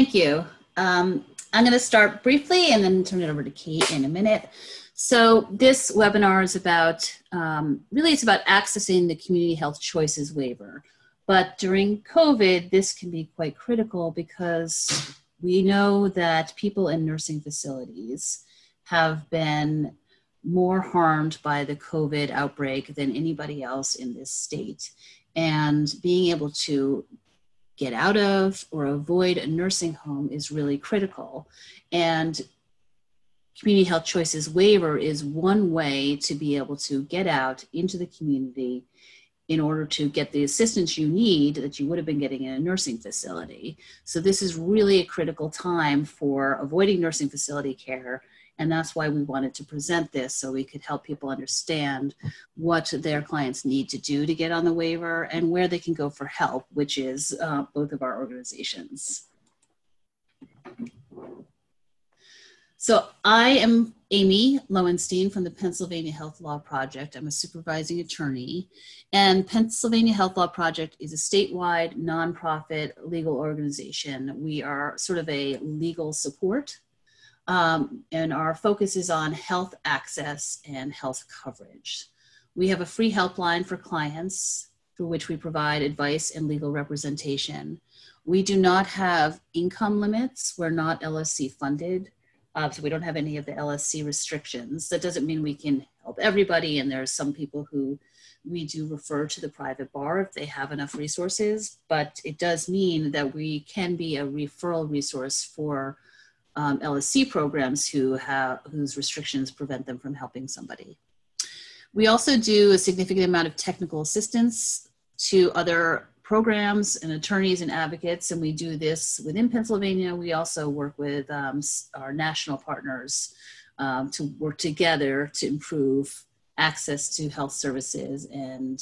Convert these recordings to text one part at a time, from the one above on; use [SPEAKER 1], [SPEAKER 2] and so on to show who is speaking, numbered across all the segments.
[SPEAKER 1] Thank you. Um, I'm going to start briefly and then turn it over to Kate in a minute. So this webinar is about, um, really it's about accessing the community health choices waiver. But during COVID, this can be quite critical because we know that people in nursing facilities have been more harmed by the COVID outbreak than anybody else in this state. And being able to get out of or avoid a nursing home is really critical. And community health choices waiver is one way to be able to get out into the community in order to get the assistance you need that you would have been getting in a nursing facility. So this is really a critical time for avoiding nursing facility care and that's why we wanted to present this so we could help people understand what their clients need to do to get on the waiver and where they can go for help, which is uh, both of our organizations. So I am Amy Lowenstein from the Pennsylvania Health Law Project. I'm a supervising attorney. And Pennsylvania Health Law Project is a statewide nonprofit legal organization. We are sort of a legal support um, and our focus is on health access and health coverage. We have a free helpline for clients through which we provide advice and legal representation. We do not have income limits. We're not LSC funded, uh, so we don't have any of the LSC restrictions. That doesn't mean we can help everybody, and there are some people who we do refer to the private bar if they have enough resources, but it does mean that we can be a referral resource for um, LSC programs who have, whose restrictions prevent them from helping somebody. We also do a significant amount of technical assistance to other programs and attorneys and advocates, and we do this within Pennsylvania. We also work with um, our national partners um, to work together to improve access to health services and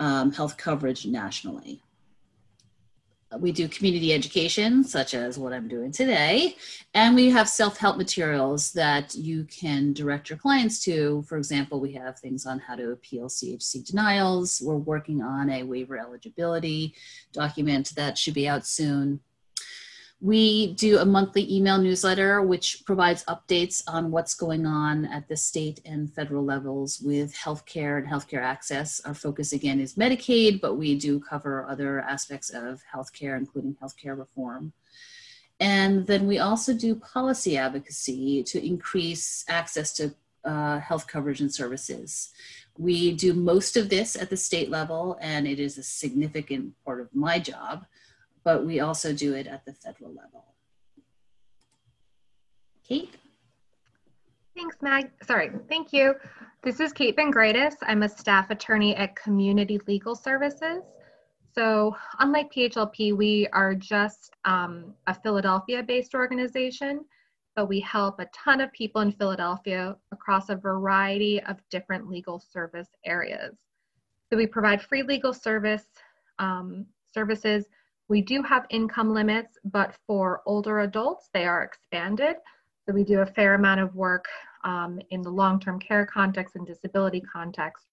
[SPEAKER 1] um, health coverage nationally we do community education, such as what I'm doing today, and we have self help materials that you can direct your clients to. For example, we have things on how to appeal CHC denials. We're working on a waiver eligibility document that should be out soon. We do a monthly email newsletter which provides updates on what's going on at the state and federal levels with healthcare and healthcare access. Our focus again is Medicaid, but we do cover other aspects of healthcare, including healthcare reform. And then we also do policy advocacy to increase access to uh, health coverage and services. We do most of this at the state level, and it is a significant part of my job but we also do it at the federal level. Kate?
[SPEAKER 2] Thanks, Mag. Sorry, thank you. This is Kate Vengraitis. I'm a staff attorney at Community Legal Services. So, unlike PHLP, we are just um, a Philadelphia based organization, but we help a ton of people in Philadelphia across a variety of different legal service areas. So, we provide free legal service um, services we do have income limits, but for older adults, they are expanded. So we do a fair amount of work um, in the long-term care context and disability context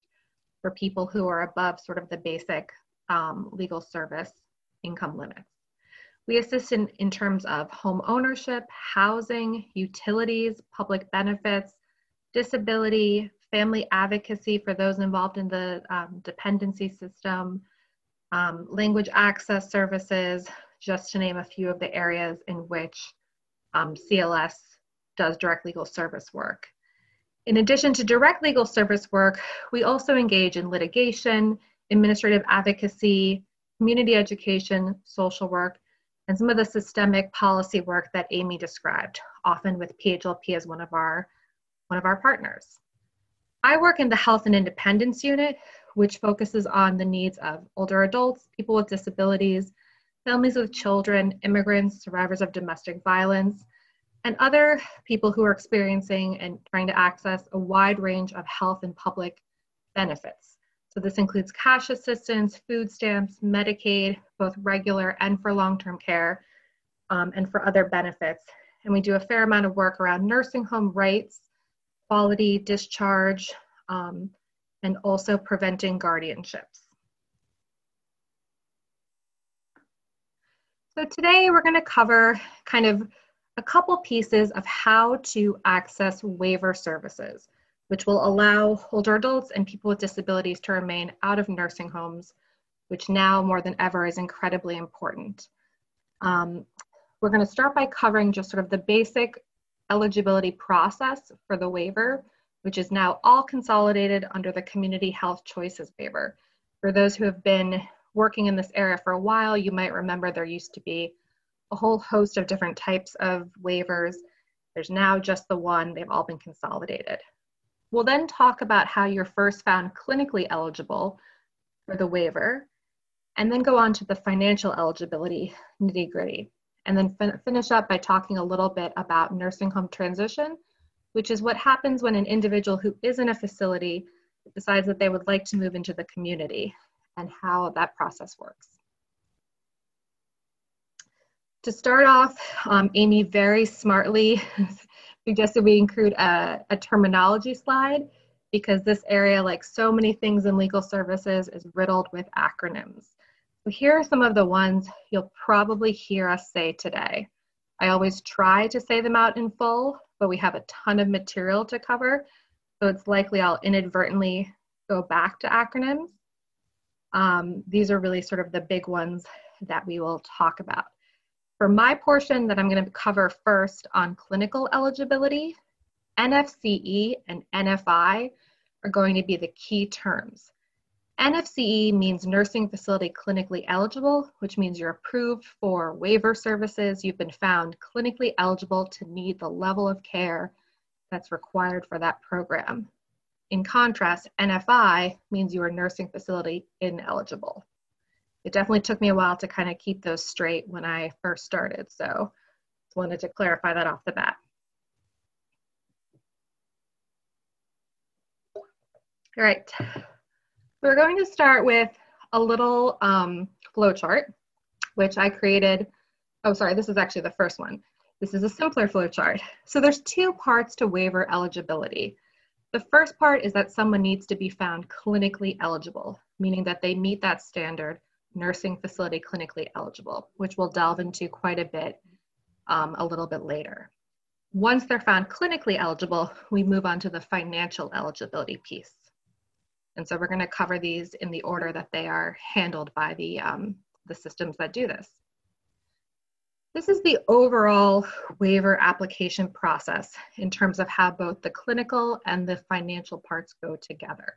[SPEAKER 2] for people who are above sort of the basic um, legal service income limits. We assist in, in terms of home ownership, housing, utilities, public benefits, disability, family advocacy for those involved in the um, dependency system, um, language access services, just to name a few of the areas in which um, CLS does direct legal service work. In addition to direct legal service work, we also engage in litigation, administrative advocacy, community education, social work, and some of the systemic policy work that Amy described, often with PHLP as one of our, one of our partners. I work in the Health and Independence Unit, which focuses on the needs of older adults, people with disabilities, families with children, immigrants, survivors of domestic violence, and other people who are experiencing and trying to access a wide range of health and public benefits. So this includes cash assistance, food stamps, Medicaid, both regular and for long-term care, um, and for other benefits. And we do a fair amount of work around nursing home rights, quality, discharge, um, and also preventing guardianships. So today we're going to cover kind of a couple pieces of how to access waiver services, which will allow older adults and people with disabilities to remain out of nursing homes, which now more than ever is incredibly important. Um, we're going to start by covering just sort of the basic eligibility process for the waiver, which is now all consolidated under the Community Health Choices waiver. For those who have been working in this area for a while, you might remember there used to be a whole host of different types of waivers. There's now just the one, they've all been consolidated. We'll then talk about how you're first found clinically eligible for the waiver, and then go on to the financial eligibility nitty gritty. And then fin finish up by talking a little bit about nursing home transition, which is what happens when an individual who is in a facility decides that they would like to move into the community and how that process works. To start off, um, Amy very smartly suggested we include a, a terminology slide because this area, like so many things in legal services, is riddled with acronyms. So here are some of the ones you'll probably hear us say today. I always try to say them out in full, but we have a ton of material to cover, so it's likely I'll inadvertently go back to acronyms. Um, these are really sort of the big ones that we will talk about. For my portion that I'm going to cover first on clinical eligibility, NFCE and NFI are going to be the key terms. NFCE means nursing facility clinically eligible, which means you're approved for waiver services. You've been found clinically eligible to need the level of care that's required for that program. In contrast, NFI means you are nursing facility ineligible. It definitely took me a while to kind of keep those straight when I first started, so just wanted to clarify that off the bat. All right, we're going to start with a little um, flow chart, which I created. Oh, sorry, this is actually the first one. This is a simpler flow chart. So there's two parts to waiver eligibility. The first part is that someone needs to be found clinically eligible, meaning that they meet that standard nursing facility clinically eligible, which we'll delve into quite a bit um, a little bit later. Once they're found clinically eligible, we move on to the financial eligibility piece. And so we're going to cover these in the order that they are handled by the, um, the systems that do this. This is the overall waiver application process in terms of how both the clinical and the financial parts go together.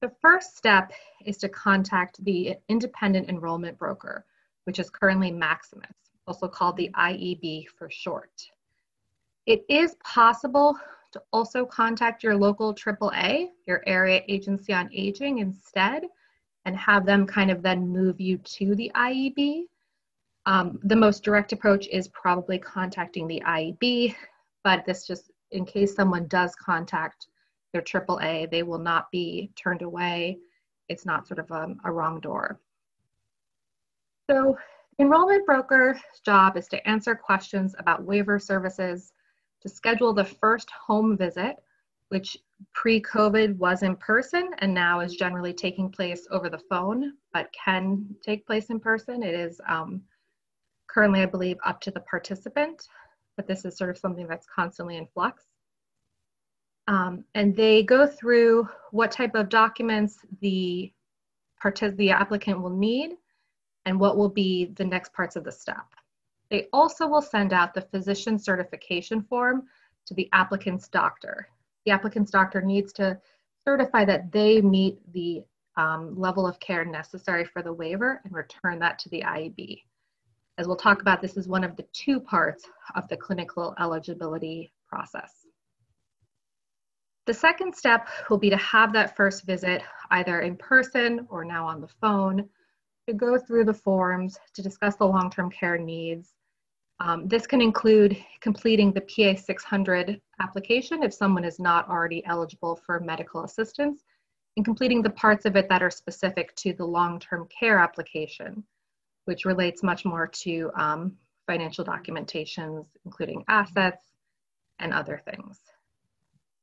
[SPEAKER 2] The first step is to contact the independent enrollment broker, which is currently Maximus, also called the IEB for short. It is possible to also contact your local AAA, your area agency on aging instead, and have them kind of then move you to the IEB um, the most direct approach is probably contacting the IEB, but this just in case someone does contact their AAA, they will not be turned away. It's not sort of a, um, a wrong door. So enrollment broker's job is to answer questions about waiver services, to schedule the first home visit, which pre-COVID was in person and now is generally taking place over the phone, but can take place in person. It is um, currently, I believe, up to the participant, but this is sort of something that's constantly in flux. Um, and they go through what type of documents the, the applicant will need and what will be the next parts of the step. They also will send out the physician certification form to the applicant's doctor. The applicant's doctor needs to certify that they meet the um, level of care necessary for the waiver and return that to the IEB. As we'll talk about, this is one of the two parts of the clinical eligibility process. The second step will be to have that first visit either in person or now on the phone to go through the forms to discuss the long-term care needs. Um, this can include completing the PA 600 application if someone is not already eligible for medical assistance and completing the parts of it that are specific to the long-term care application which relates much more to um, financial documentations, including assets and other things.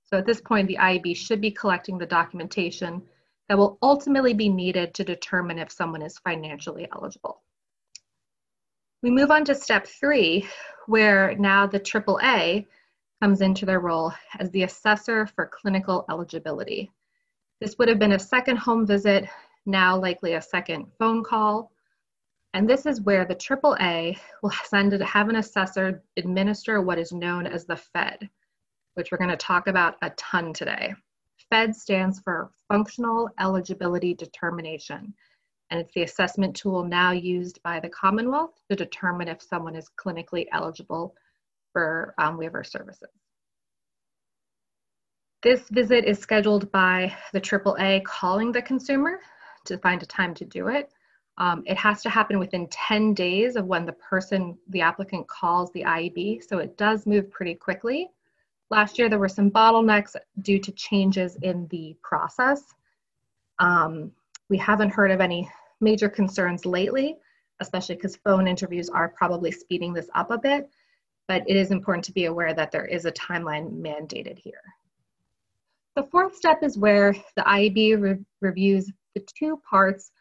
[SPEAKER 2] So at this point, the IEB should be collecting the documentation that will ultimately be needed to determine if someone is financially eligible. We move on to step three, where now the AAA comes into their role as the assessor for clinical eligibility. This would have been a second home visit, now likely a second phone call. And this is where the AAA will send to have an assessor administer what is known as the FED, which we're going to talk about a ton today. FED stands for Functional Eligibility Determination, and it's the assessment tool now used by the Commonwealth to determine if someone is clinically eligible for um, waiver services. This visit is scheduled by the AAA calling the consumer to find a time to do it. Um, it has to happen within 10 days of when the person, the applicant calls the IEB, so it does move pretty quickly. Last year, there were some bottlenecks due to changes in the process. Um, we haven't heard of any major concerns lately, especially because phone interviews are probably speeding this up a bit, but it is important to be aware that there is a timeline mandated here. The fourth step is where the IEB re reviews the two parts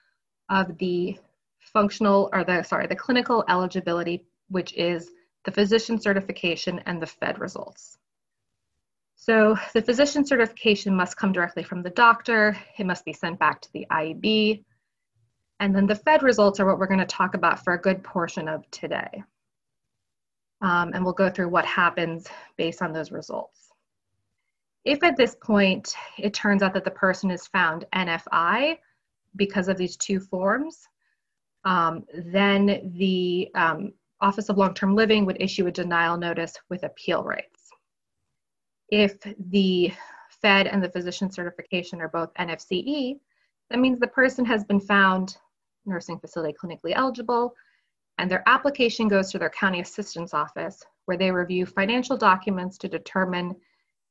[SPEAKER 2] of the functional, or the, sorry, the clinical eligibility, which is the physician certification and the FED results. So the physician certification must come directly from the doctor. It must be sent back to the IEB. And then the FED results are what we're going to talk about for a good portion of today. Um, and we'll go through what happens based on those results. If at this point it turns out that the person is found NFI because of these two forms, um, then the um, Office of Long-Term Living would issue a denial notice with appeal rights. If the FED and the physician certification are both NFCE, that means the person has been found nursing facility clinically eligible, and their application goes to their county assistance office where they review financial documents to determine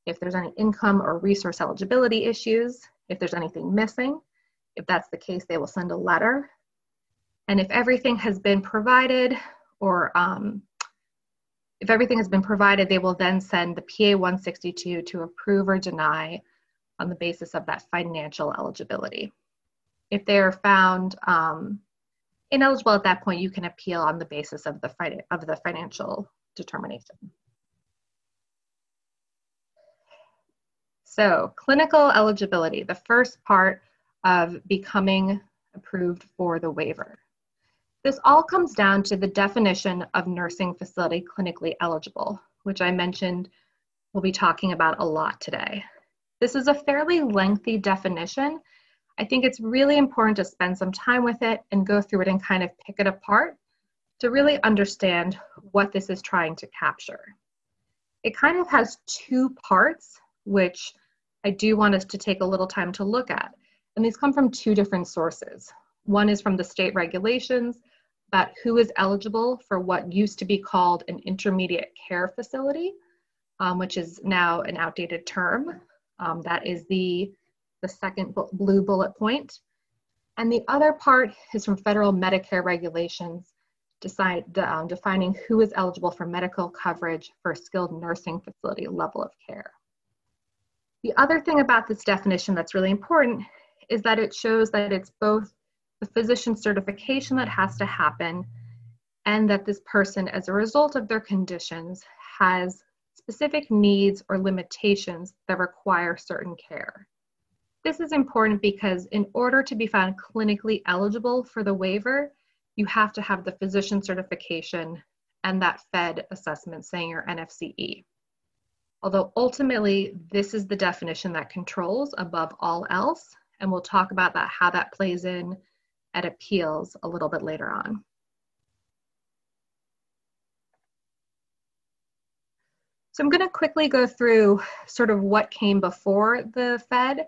[SPEAKER 2] if there's any income or resource eligibility issues, if there's anything missing. If that's the case, they will send a letter. And if everything has been provided or um, if everything has been provided, they will then send the PA 162 to approve or deny on the basis of that financial eligibility. If they are found um, ineligible at that point, you can appeal on the basis of the, of the financial determination. So clinical eligibility, the first part of becoming approved for the waiver. This all comes down to the definition of nursing facility clinically eligible, which I mentioned we'll be talking about a lot today. This is a fairly lengthy definition I think it's really important to spend some time with it and go through it and kind of pick it apart to really understand what this is trying to capture. It kind of has two parts, which I do want us to take a little time to look at. And these come from two different sources. One is from the state regulations about who is eligible for what used to be called an intermediate care facility, um, which is now an outdated term. Um, that is the the second blue bullet point. And the other part is from federal Medicare regulations decide, um, defining who is eligible for medical coverage for skilled nursing facility level of care. The other thing about this definition that's really important is that it shows that it's both the physician certification that has to happen and that this person, as a result of their conditions, has specific needs or limitations that require certain care. This is important because in order to be found clinically eligible for the waiver, you have to have the physician certification and that FED assessment saying you're NFCE. Although ultimately, this is the definition that controls above all else, and we'll talk about that, how that plays in at appeals a little bit later on. So I'm gonna quickly go through sort of what came before the FED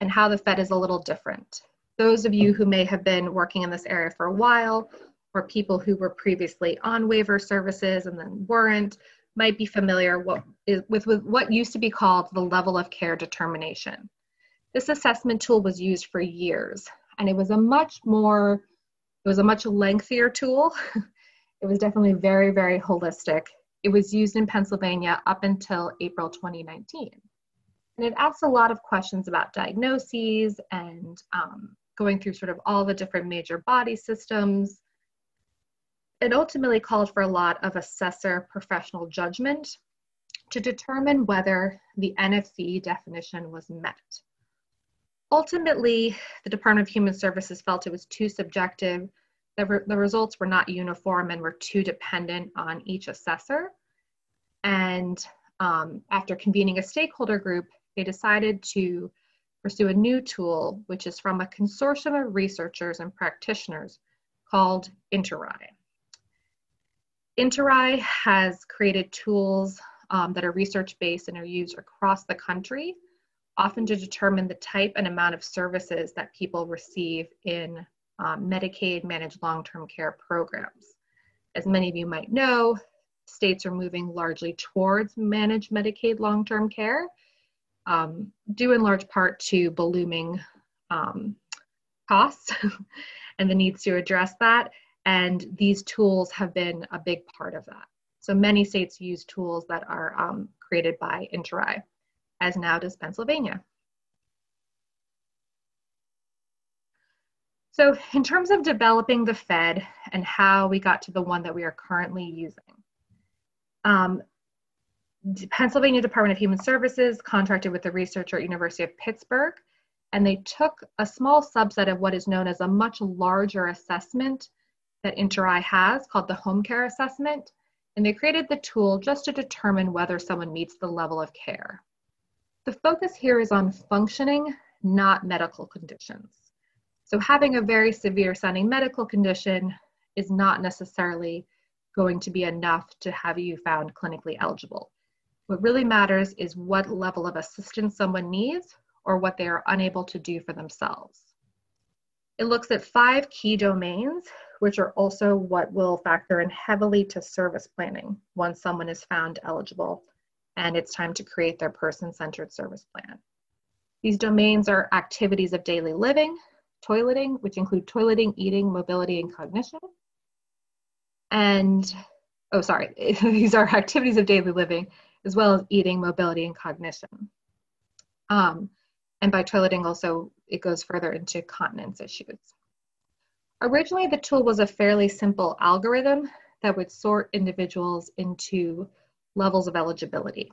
[SPEAKER 2] and how the FED is a little different. Those of you who may have been working in this area for a while, or people who were previously on waiver services and then weren't, might be familiar what is, with, with what used to be called the level of care determination. This assessment tool was used for years, and it was a much more, it was a much lengthier tool. it was definitely very, very holistic. It was used in Pennsylvania up until April 2019. And it asks a lot of questions about diagnoses and um, going through sort of all the different major body systems. it ultimately called for a lot of assessor professional judgment to determine whether the NFC definition was met. Ultimately, the Department of Human Services felt it was too subjective, the, re- the results were not uniform and were too dependent on each assessor. And um, after convening a stakeholder group, they decided to pursue a new tool, which is from a consortium of researchers and practitioners called interRAI. interRAI has created tools um, that are research based and are used across the country, often to determine the type and amount of services that people receive in um, Medicaid managed long term care programs. As many of you might know, states are moving largely towards managed Medicaid long term care, um, due in large part to ballooning um, costs and the needs to address that. And these tools have been a big part of that. So many states use tools that are um, created by interRAI, as now does Pennsylvania. So in terms of developing the FED and how we got to the one that we are currently using, um, Pennsylvania Department of Human Services contracted with the researcher at University of Pittsburgh, and they took a small subset of what is known as a much larger assessment that interRAI has called the home care assessment, and they created the tool just to determine whether someone meets the level of care. The focus here is on functioning, not medical conditions. So having a very severe sounding medical condition is not necessarily going to be enough to have you found clinically eligible. What really matters is what level of assistance someone needs or what they are unable to do for themselves. It looks at five key domains, which are also what will factor in heavily to service planning once someone is found eligible and it's time to create their person centered service plan. These domains are activities of daily living, toileting, which include toileting, eating, mobility, and cognition. And, oh, sorry, these are activities of daily living, as well as eating, mobility, and cognition. Um, and by toileting, also, it goes further into continence issues. Originally, the tool was a fairly simple algorithm that would sort individuals into levels of eligibility.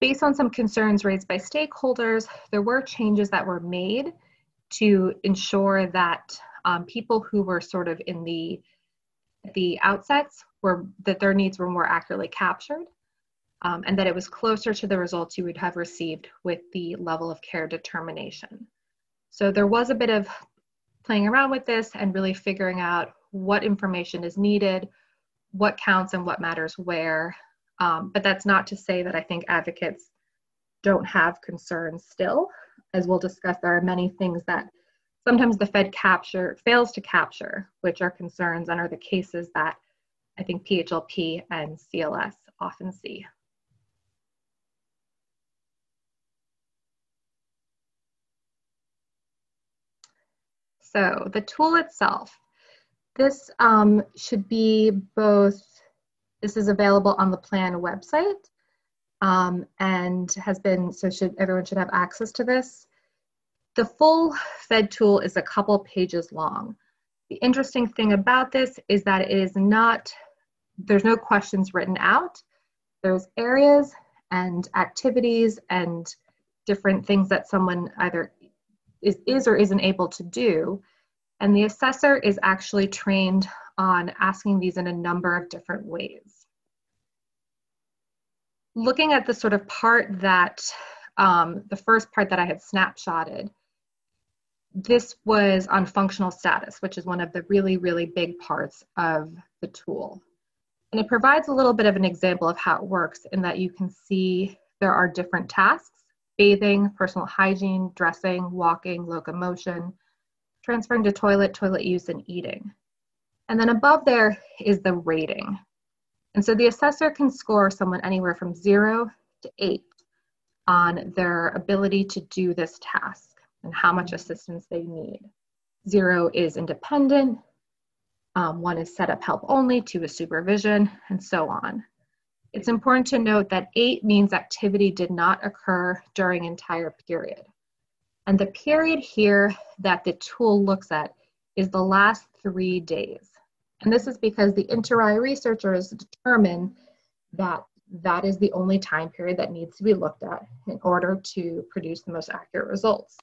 [SPEAKER 2] Based on some concerns raised by stakeholders, there were changes that were made to ensure that um, people who were sort of in the the outsets were that their needs were more accurately captured um, and that it was closer to the results you would have received with the level of care determination. So there was a bit of playing around with this and really figuring out what information is needed, what counts and what matters where. Um, but that's not to say that I think advocates don't have concerns still as we'll discuss, there are many things that sometimes the FED capture fails to capture, which are concerns and are the cases that I think PHLP and CLS often see. So the tool itself, this um, should be both, this is available on the plan website um, and has been, so should everyone should have access to this. The full FED tool is a couple pages long. The interesting thing about this is that it is not, there's no questions written out. There's areas and activities and different things that someone either is, is or isn't able to do. And the assessor is actually trained on asking these in a number of different ways looking at the sort of part that um, the first part that I had snapshotted, this was on functional status, which is one of the really, really big parts of the tool. And it provides a little bit of an example of how it works in that you can see there are different tasks bathing, personal hygiene, dressing, walking, locomotion, transferring to toilet, toilet use, and eating. And then above there is the rating. And so the assessor can score someone anywhere from zero to eight on their ability to do this task and how much assistance they need. Zero is independent, um, one is set up help only, two is supervision, and so on. It's important to note that eight means activity did not occur during entire period. And the period here that the tool looks at is the last three days. And this is because the inter researchers determine that that is the only time period that needs to be looked at in order to produce the most accurate results.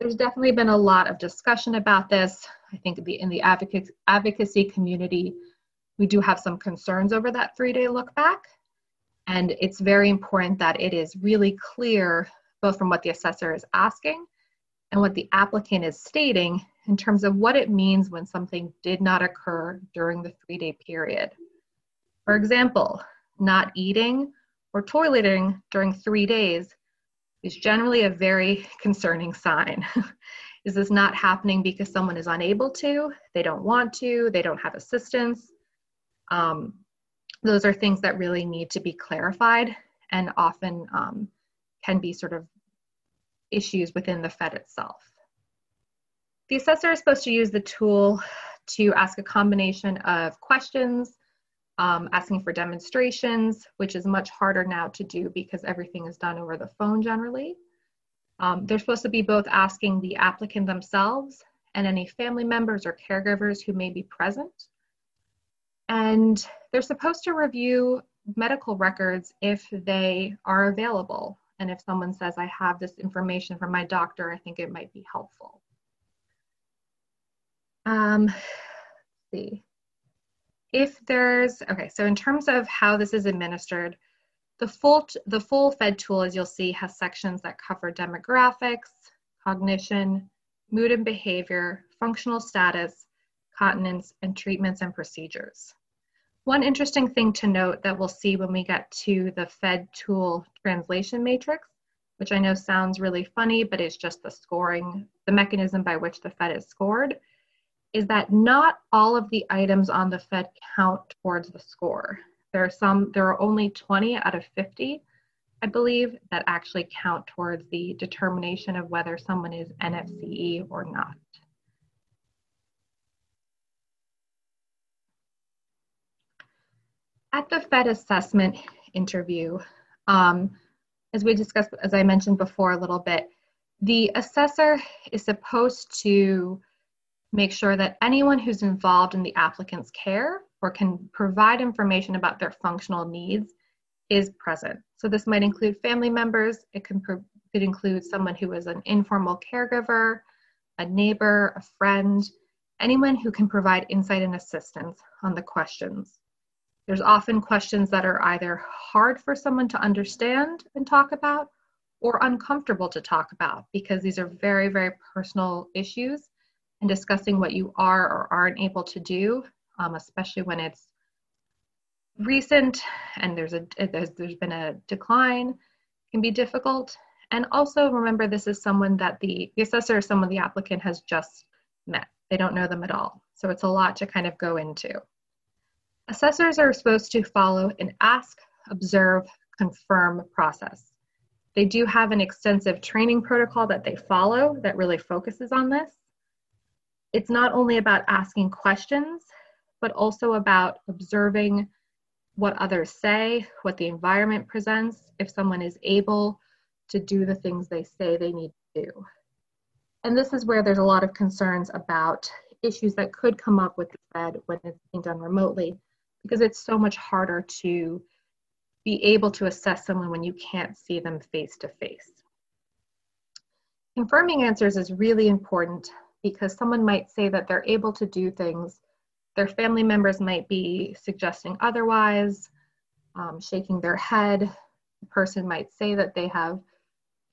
[SPEAKER 2] There's definitely been a lot of discussion about this. I think the, in the advocacy, advocacy community, we do have some concerns over that three day look back. And it's very important that it is really clear, both from what the assessor is asking and what the applicant is stating in terms of what it means when something did not occur during the three day period. For example, not eating or toileting during three days is generally a very concerning sign. is this not happening because someone is unable to, they don't want to, they don't have assistance? Um, those are things that really need to be clarified and often um, can be sort of issues within the FED itself. The assessor is supposed to use the tool to ask a combination of questions, um, asking for demonstrations, which is much harder now to do because everything is done over the phone generally. Um, they're supposed to be both asking the applicant themselves and any family members or caregivers who may be present. And they're supposed to review medical records if they are available. And if someone says, I have this information from my doctor, I think it might be helpful. Um, see. If there's, okay, so in terms of how this is administered, the full, the full FED tool, as you'll see, has sections that cover demographics, cognition, mood and behavior, functional status, continence, and treatments and procedures. One interesting thing to note that we'll see when we get to the FED tool translation matrix, which I know sounds really funny, but it's just the scoring, the mechanism by which the FED is scored, is that not all of the items on the FED count towards the score. There are some, there are only 20 out of 50, I believe, that actually count towards the determination of whether someone is NFCE or not. At the FED assessment interview, um, as we discussed, as I mentioned before a little bit, the assessor is supposed to make sure that anyone who's involved in the applicant's care or can provide information about their functional needs is present. So this might include family members, it can could include someone who is an informal caregiver, a neighbor, a friend, anyone who can provide insight and assistance on the questions. There's often questions that are either hard for someone to understand and talk about or uncomfortable to talk about because these are very, very personal issues and discussing what you are or aren't able to do, um, especially when it's recent and there's a there's, there's been a decline, can be difficult. And also remember, this is someone that the, the assessor or someone the applicant has just met. They don't know them at all. So it's a lot to kind of go into. Assessors are supposed to follow an ask, observe, confirm process. They do have an extensive training protocol that they follow that really focuses on this it's not only about asking questions, but also about observing what others say, what the environment presents, if someone is able to do the things they say they need to do. And this is where there's a lot of concerns about issues that could come up with the FED when it's being done remotely, because it's so much harder to be able to assess someone when you can't see them face to face. Confirming answers is really important because someone might say that they're able to do things. Their family members might be suggesting otherwise, um, shaking their head. The person might say that they have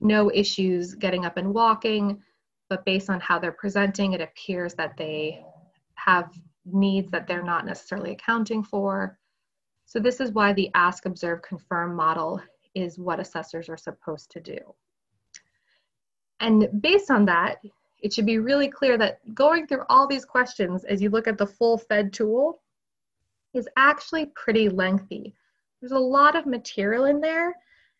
[SPEAKER 2] no issues getting up and walking, but based on how they're presenting, it appears that they have needs that they're not necessarily accounting for. So, this is why the ask, observe, confirm model is what assessors are supposed to do. And based on that, it should be really clear that going through all these questions as you look at the full FED tool is actually pretty lengthy. There's a lot of material in there.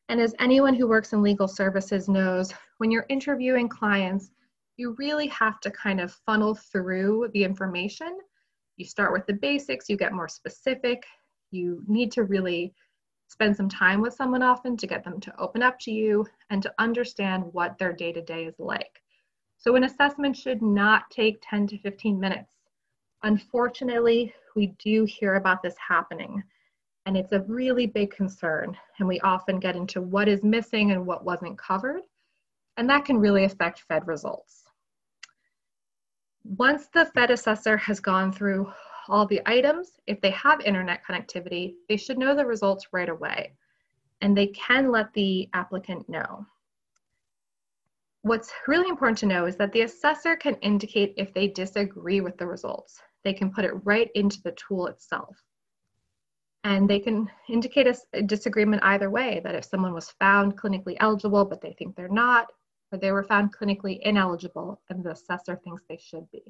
[SPEAKER 2] And as anyone who works in legal services knows, when you're interviewing clients, you really have to kind of funnel through the information. You start with the basics, you get more specific. You need to really spend some time with someone often to get them to open up to you and to understand what their day to day is like. So an assessment should not take 10 to 15 minutes. Unfortunately, we do hear about this happening, and it's a really big concern. And we often get into what is missing and what wasn't covered, and that can really affect FED results. Once the FED assessor has gone through all the items, if they have internet connectivity, they should know the results right away, and they can let the applicant know. What's really important to know is that the assessor can indicate if they disagree with the results they can put it right into the tool itself. And they can indicate a, disagreement either way, that if someone was found clinically eligible, but they think they're not, they were found clinically ineligible and the assessor thinks they should be.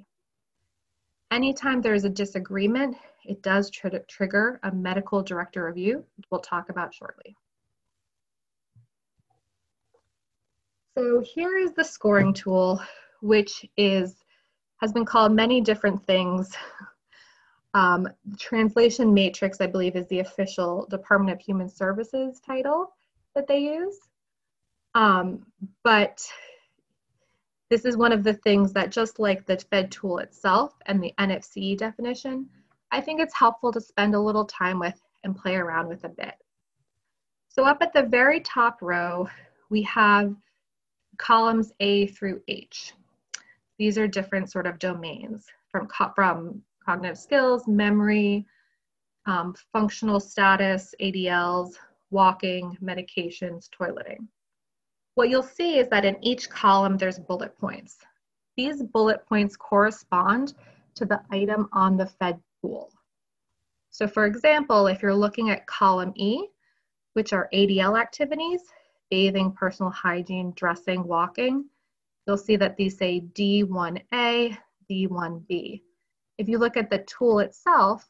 [SPEAKER 2] Anytime there is a disagreement, it does tr trigger a medical director review, we'll talk about shortly. So here is the scoring tool, which is has been called many different things. Um, translation matrix, I believe, is the official Department of Human Services title that they use. Um, but this is one of the things that just like the FED tool itself and the NFC definition, I think it's helpful to spend a little time with and play around with a bit. So up at the very top row, we have columns A through H. These are different sort of domains from, from cognitive skills, memory, um, functional status, ADLs, walking, medications, toileting. What you'll see is that in each column there's bullet points. These bullet points correspond to the item on the FED tool. So for example, if you're looking at column E, which are ADL activities, bathing, personal hygiene, dressing, walking, you'll see that these say D1A, D1B. If you look at the tool itself,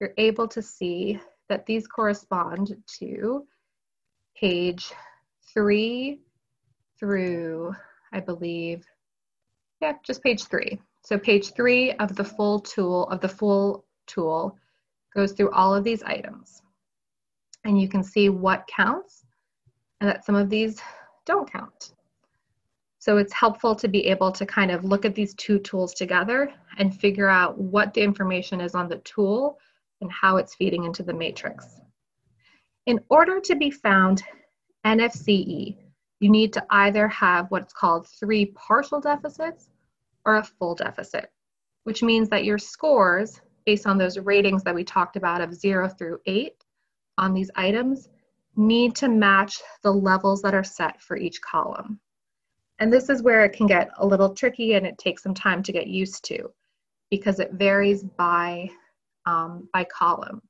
[SPEAKER 2] you're able to see that these correspond to page three through, I believe, yeah, just page three. So page three of the full tool, of the full tool, goes through all of these items. And you can see what counts and that some of these don't count. So it's helpful to be able to kind of look at these two tools together and figure out what the information is on the tool and how it's feeding into the matrix. In order to be found NFCE, you need to either have what's called three partial deficits or a full deficit, which means that your scores, based on those ratings that we talked about of zero through eight on these items, need to match the levels that are set for each column. And this is where it can get a little tricky and it takes some time to get used to because it varies by, um, by column.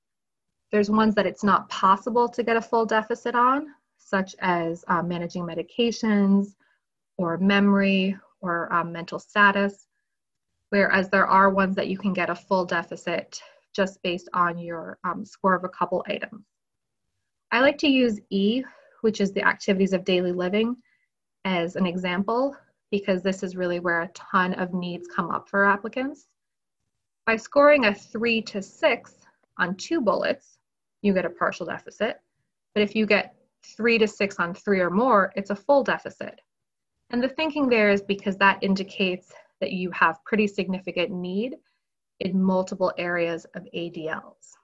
[SPEAKER 2] There's ones that it's not possible to get a full deficit on, such as um, managing medications or memory or um, mental status, whereas there are ones that you can get a full deficit just based on your um, score of a couple items. I like to use E, which is the activities of daily living, as an example because this is really where a ton of needs come up for applicants. By scoring a three to six on two bullets, you get a partial deficit. But if you get three to six on three or more, it's a full deficit. And the thinking there is because that indicates that you have pretty significant need in multiple areas of ADLs.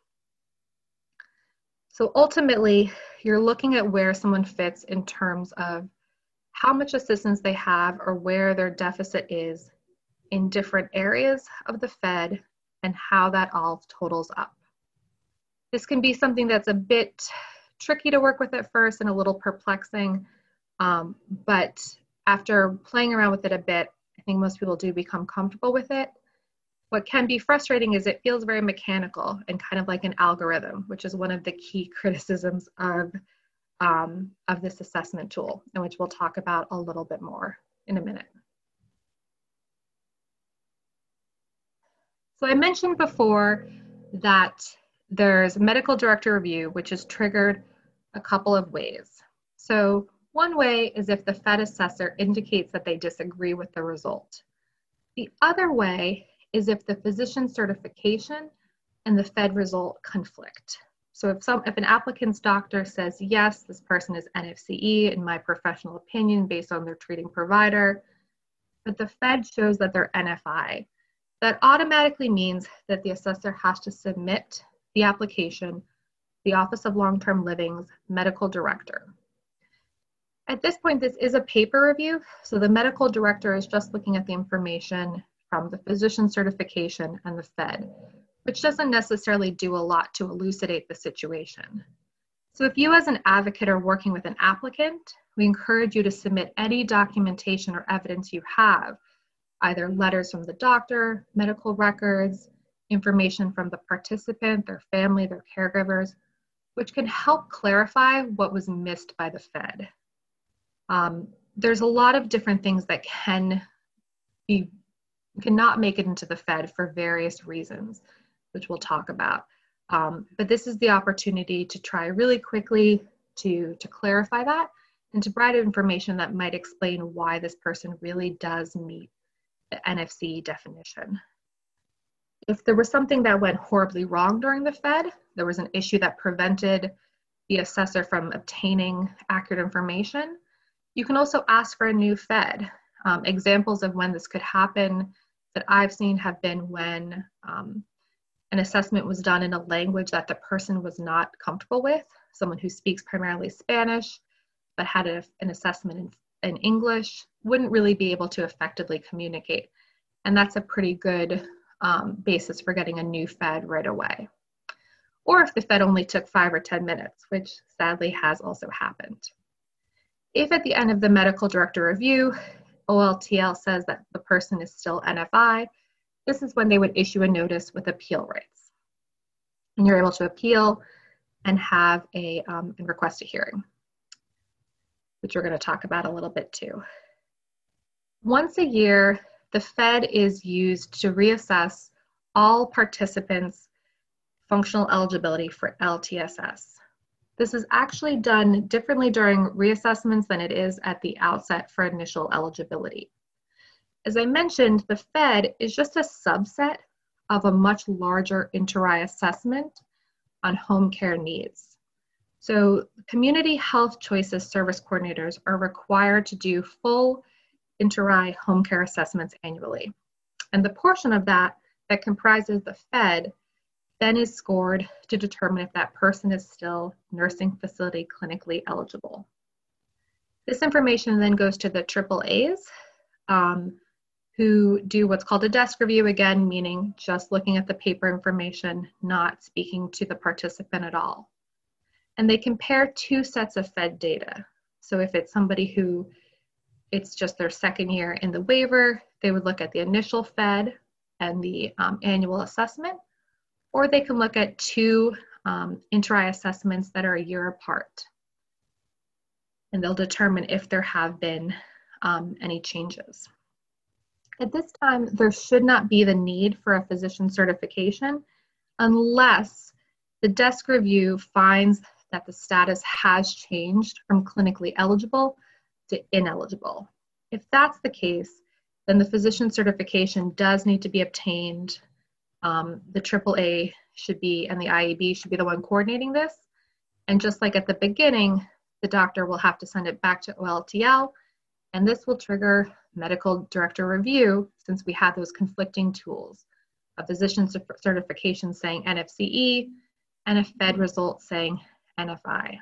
[SPEAKER 2] So ultimately, you're looking at where someone fits in terms of how much assistance they have or where their deficit is in different areas of the FED and how that all totals up. This can be something that's a bit tricky to work with at first and a little perplexing, um, but after playing around with it a bit, I think most people do become comfortable with it. What can be frustrating is it feels very mechanical and kind of like an algorithm, which is one of the key criticisms of um, of this assessment tool, and which we'll talk about a little bit more in a minute. So I mentioned before that there's medical director review, which is triggered a couple of ways. So one way is if the FED assessor indicates that they disagree with the result. The other way is if the physician certification and the FED result conflict. So if some if an applicant's doctor says yes, this person is NFCE in my professional opinion based on their treating provider, but the FED shows that they're NFI, that automatically means that the assessor has to submit the application the Office of Long-Term Living's medical director. At this point, this is a paper review, so the medical director is just looking at the information from the physician certification and the FED, which doesn't necessarily do a lot to elucidate the situation. So if you as an advocate are working with an applicant, we encourage you to submit any documentation or evidence you have, either letters from the doctor, medical records, information from the participant, their family, their caregivers, which can help clarify what was missed by the FED. Um, there's a lot of different things that can be cannot make it into the FED for various reasons, which we'll talk about. Um, but this is the opportunity to try really quickly to, to clarify that and to provide information that might explain why this person really does meet the NFC definition. If there was something that went horribly wrong during the FED, there was an issue that prevented the assessor from obtaining accurate information, you can also ask for a new FED. Um, examples of when this could happen that I've seen have been when um, an assessment was done in a language that the person was not comfortable with, someone who speaks primarily Spanish but had a, an assessment in, in English wouldn't really be able to effectively communicate. And that's a pretty good um, basis for getting a new FED right away. Or if the FED only took five or 10 minutes, which sadly has also happened. If at the end of the medical director review, OLTL says that the person is still NFI, this is when they would issue a notice with appeal rights. And you're able to appeal and have a um, and request a hearing, which we're going to talk about a little bit too. Once a year, the FED is used to reassess all participants' functional eligibility for LTSS. This is actually done differently during reassessments than it is at the outset for initial eligibility. As I mentioned, the FED is just a subset of a much larger interRAI assessment on home care needs. So community health choices service coordinators are required to do full interRAI home care assessments annually. And the portion of that that comprises the FED then is scored to determine if that person is still nursing facility clinically eligible. This information then goes to the AAAs um, who do what's called a desk review, again, meaning just looking at the paper information, not speaking to the participant at all. And they compare two sets of FED data. So if it's somebody who it's just their second year in the waiver, they would look at the initial FED and the um, annual assessment or they can look at two um, interRAI assessments that are a year apart. And they'll determine if there have been um, any changes. At this time, there should not be the need for a physician certification unless the desk review finds that the status has changed from clinically eligible to ineligible. If that's the case, then the physician certification does need to be obtained um, the AAA should be and the IEB should be the one coordinating this. And just like at the beginning, the doctor will have to send it back to OLTL, and this will trigger medical director review since we have those conflicting tools a physician certification saying NFCE and a FED result saying NFI.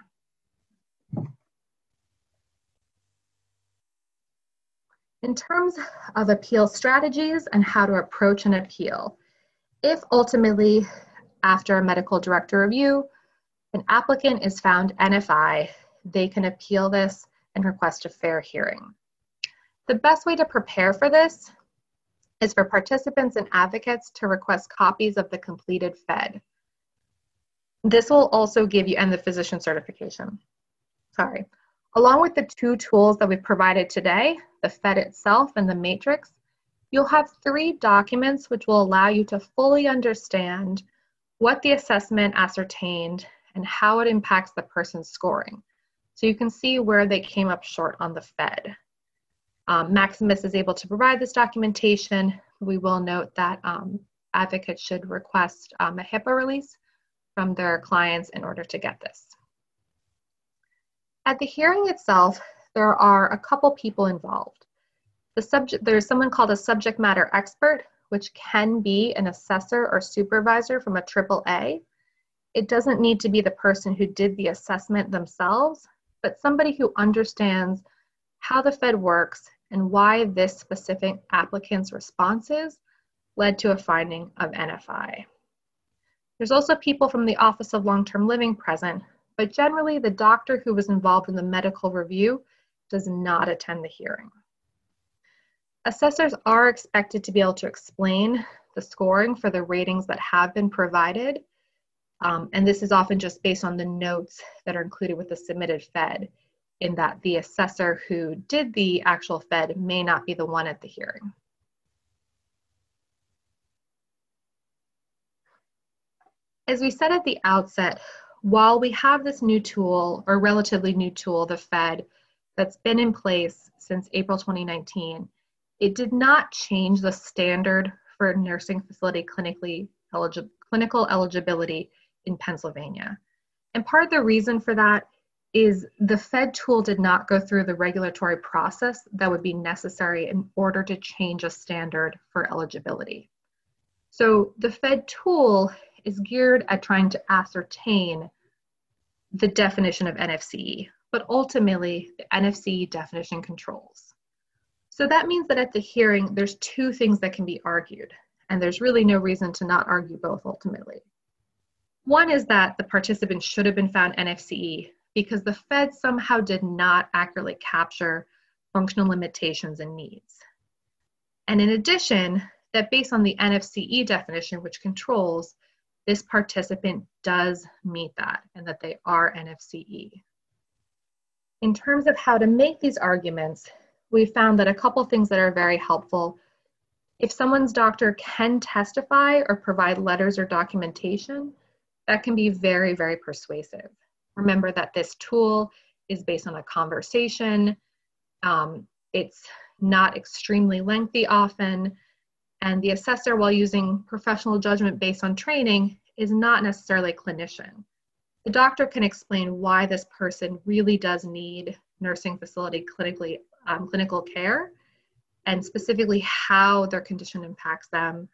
[SPEAKER 2] In terms of appeal strategies and how to approach an appeal, if ultimately, after a medical director review, an applicant is found NFI, they can appeal this and request a fair hearing. The best way to prepare for this is for participants and advocates to request copies of the completed FED. This will also give you, and the physician certification, sorry. Along with the two tools that we've provided today, the FED itself and the matrix, You'll have three documents which will allow you to fully understand what the assessment ascertained and how it impacts the person's scoring. So you can see where they came up short on the FED. Um, Maximus is able to provide this documentation. We will note that um, advocates should request um, a HIPAA release from their clients in order to get this. At the hearing itself, there are a couple people involved. The subject, there's someone called a subject matter expert, which can be an assessor or supervisor from a AAA. It doesn't need to be the person who did the assessment themselves, but somebody who understands how the FED works and why this specific applicant's responses led to a finding of NFI. There's also people from the Office of Long-Term Living present, but generally the doctor who was involved in the medical review does not attend the hearing. Assessors are expected to be able to explain the scoring for the ratings that have been provided, um, and this is often just based on the notes that are included with the submitted FED, in that the assessor who did the actual FED may not be the one at the hearing. As we said at the outset, while we have this new tool, or relatively new tool, the FED, that's been in place since April 2019, it did not change the standard for nursing facility clinically eligi- clinical eligibility in Pennsylvania. And part of the reason for that is the FED tool did not go through the regulatory process that would be necessary in order to change a standard for eligibility. So the FED tool is geared at trying to ascertain the definition of NFCE, but ultimately the NFCE definition controls. So that means that at the hearing, there's two things that can be argued, and there's really no reason to not argue both ultimately. One is that the participant should have been found NFCE because the FED somehow did not accurately capture functional limitations and needs. And in addition, that based on the NFCE definition, which controls, this participant does meet that and that they are NFCE. In terms of how to make these arguments, we found that a couple things that are very helpful. If someone's doctor can testify or provide letters or documentation, that can be very, very persuasive. Remember that this tool is based on a conversation. Um, it's not extremely lengthy often. And the assessor, while using professional judgment based on training, is not necessarily a clinician. The doctor can explain why this person really does need nursing facility clinically um, clinical care and specifically how their condition impacts them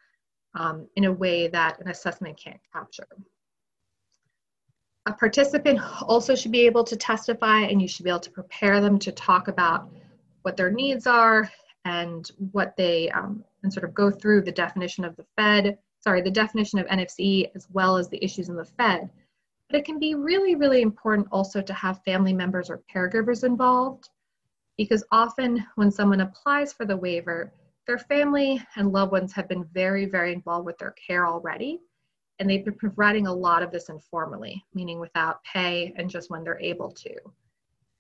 [SPEAKER 2] um, in a way that an assessment can't capture. A participant also should be able to testify and you should be able to prepare them to talk about what their needs are and what they um, and sort of go through the definition of the FED, sorry, the definition of NFCE as well as the issues in the FED. But it can be really, really important also to have family members or caregivers involved because often when someone applies for the waiver, their family and loved ones have been very, very involved with their care already. And they've been providing a lot of this informally, meaning without pay and just when they're able to.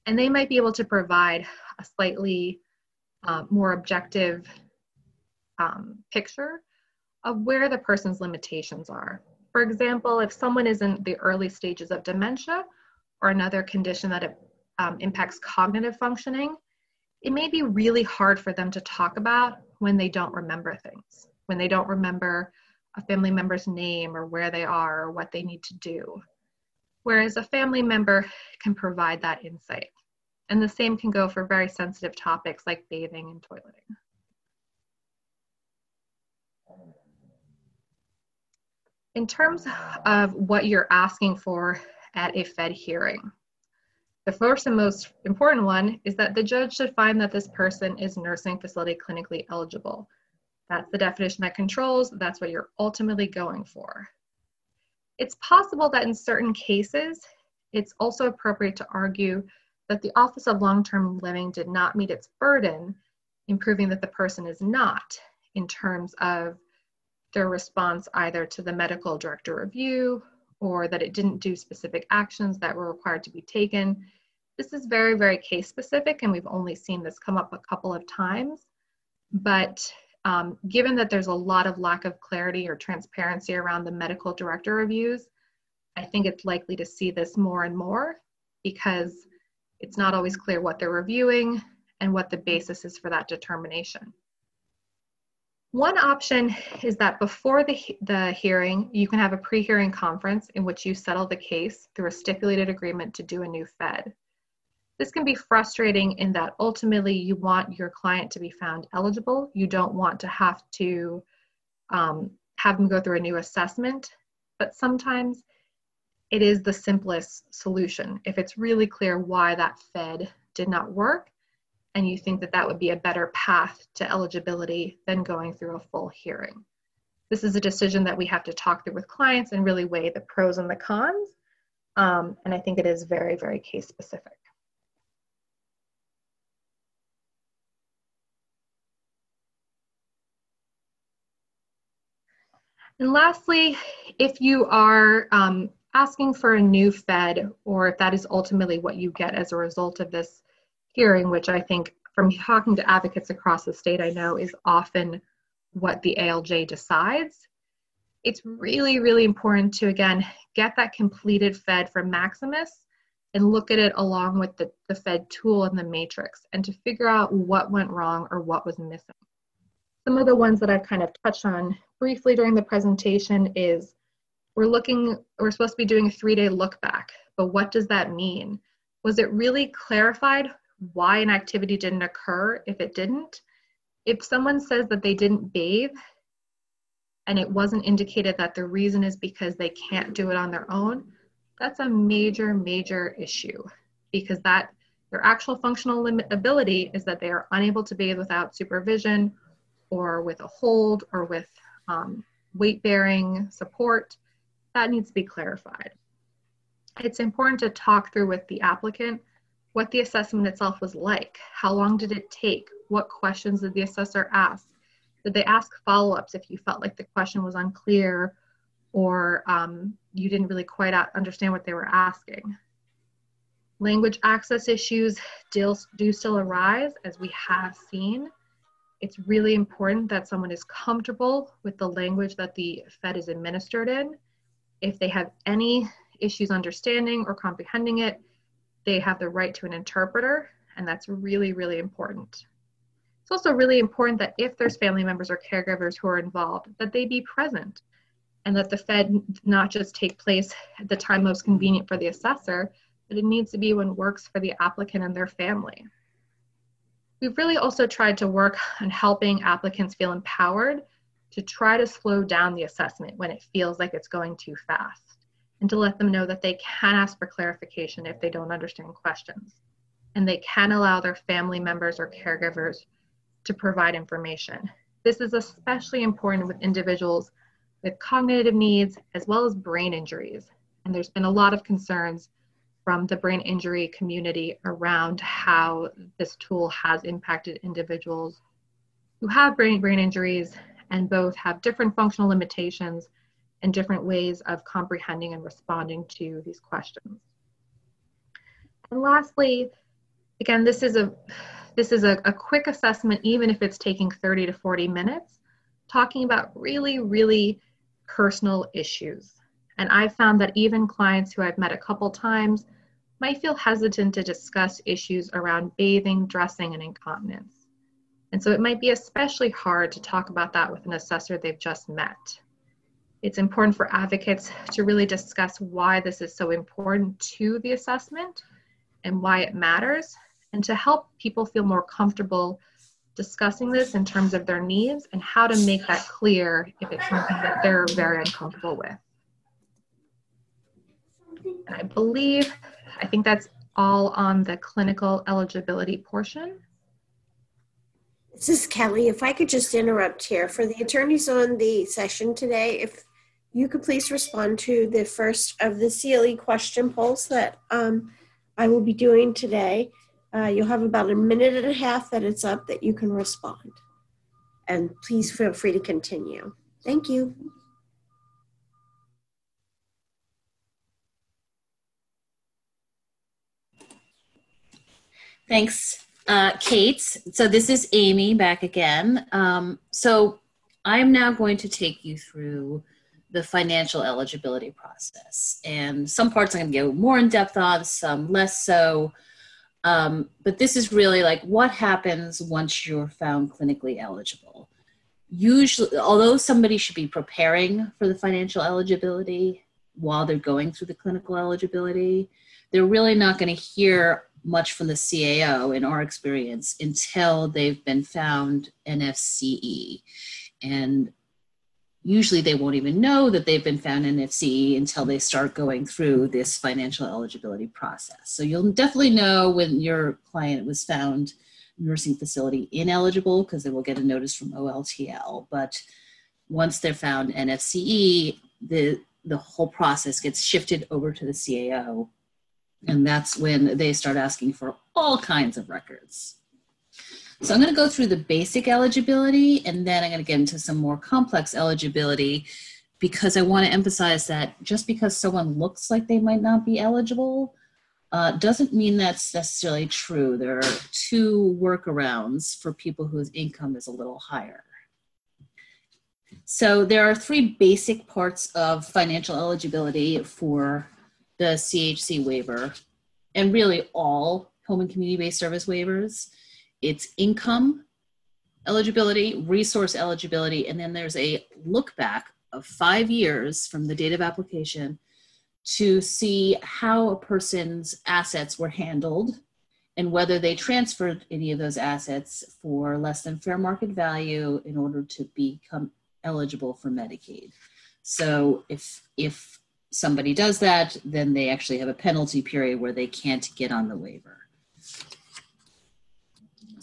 [SPEAKER 2] And they might be able to provide a slightly uh, more objective um, picture of where the person's limitations are. For example, if someone is in the early stages of dementia or another condition that it, um, impacts cognitive functioning, it may be really hard for them to talk about when they don't remember things, when they don't remember a family member's name or where they are or what they need to do. Whereas a family member can provide that insight. And the same can go for very sensitive topics like bathing and toileting. In terms of what you're asking for at a FED hearing, the first and most important one is that the judge should find that this person is nursing facility clinically eligible. That's the definition that controls, that's what you're ultimately going for. It's possible that in certain cases, it's also appropriate to argue that the Office of Long-Term Living did not meet its burden in proving that the person is not in terms of their response either to the medical director review or that it didn't do specific actions that were required to be taken. This is very, very case specific, and we've only seen this come up a couple of times. But um, given that there's a lot of lack of clarity or transparency around the medical director reviews, I think it's likely to see this more and more because it's not always clear what they're reviewing and what the basis is for that determination. One option is that before the, the hearing, you can have a pre-hearing conference in which you settle the case through a stipulated agreement to do a new FED. This can be frustrating in that ultimately you want your client to be found eligible. You don't want to have to um, have them go through a new assessment, but sometimes it is the simplest solution. If it's really clear why that FED did not work, and you think that that would be a better path to eligibility than going through a full hearing. This is a decision that we have to talk through with clients and really weigh the pros and the cons. Um, and I think it is very, very case specific. And lastly, if you are um, asking for a new FED, or if that is ultimately what you get as a result of this hearing, which I think from talking to advocates across the state, I know is often what the ALJ decides. It's really, really important to, again, get that completed FED from Maximus and look at it along with the, the FED tool and the matrix and to figure out what went wrong or what was missing. Some of the ones that I've kind of touched on briefly during the presentation is we're looking, we're supposed to be doing a three day look back, but what does that mean? Was it really clarified why an activity didn't occur if it didn't? If someone says that they didn't bathe and it wasn't indicated that the reason is because they can't do it on their own, that's a major, major issue because that their actual functional limit ability is that they are unable to bathe without supervision or with a hold or with um, weight bearing support, that needs to be clarified. It's important to talk through with the applicant what the assessment itself was like. How long did it take? What questions did the assessor ask? Did they ask follow ups if you felt like the question was unclear or um, you didn't really quite understand what they were asking? Language access issues do still arise, as we have seen it's really important that someone is comfortable with the language that the FED is administered in. If they have any issues understanding or comprehending it, they have the right to an interpreter, and that's really, really important. It's also really important that if there's family members or caregivers who are involved, that they be present and that the FED not just take place at the time most convenient for the assessor, but it needs to be when works for the applicant and their family. We've really also tried to work on helping applicants feel empowered to try to slow down the assessment when it feels like it's going too fast, and to let them know that they can ask for clarification if they don't understand questions, and they can allow their family members or caregivers to provide information. This is especially important with individuals with cognitive needs as well as brain injuries, and there's been a lot of concerns from the brain injury community around how this tool has impacted individuals who have brain, brain injuries and both have different functional limitations and different ways of comprehending and responding to these questions. And lastly, again, this is a this is a, a quick assessment, even if it's taking 30 to 40 minutes, talking about really, really personal issues. And I've found that even clients who I've met a couple times might feel hesitant to discuss issues around bathing, dressing, and incontinence. And so it might be especially hard to talk about that with an assessor they've just met. It's important for advocates to really discuss why this is so important to the assessment and why it matters, and to help people feel more comfortable discussing this in terms of their needs and how to make that clear if it's something that they're very uncomfortable with. And I believe I think that's all on the clinical eligibility portion.
[SPEAKER 3] This is Kelly. If I could just interrupt here for the attorneys on the session today, if you could please respond to the first of the CLE question polls that um, I will be doing today. Uh, you'll have about a minute and a half that it's up that you can respond. And please feel free to continue. Thank you.
[SPEAKER 1] Thanks, uh, Kate. So this is Amy back again. Um, so I'm now going to take you through the financial eligibility process. And some parts I'm going to go more in depth on, some less so. Um, but this is really like what happens once you're found clinically eligible. Usually, although somebody should be preparing for the financial eligibility while they're going through the clinical eligibility, they're really not going to hear much from the CAO in our experience until they've been found NFCE. And usually they won't even know that they've been found NFCE until they start going through this financial eligibility process. So you'll definitely know when your client was found nursing facility ineligible because they will get a notice from OLTL. But once they're found NFCE, the the whole process gets shifted over to the CAO, and that's when they start asking for all kinds of records. So I'm going to go through the basic eligibility and then I'm going to get into some more complex eligibility because I want to emphasize that just because someone looks like they might not be eligible uh, doesn't mean that's necessarily true. There are two workarounds for people whose income is a little higher. So there are three basic parts of financial eligibility for the CHC waiver and really all home and community-based service waivers it's income eligibility, resource eligibility, and then there's a look back of five years from the date of application to see how a person's assets were handled and whether they transferred any of those assets for less than fair market value in order to become eligible for Medicaid. So if if somebody does that, then they actually have a penalty period where they can't get on the waiver.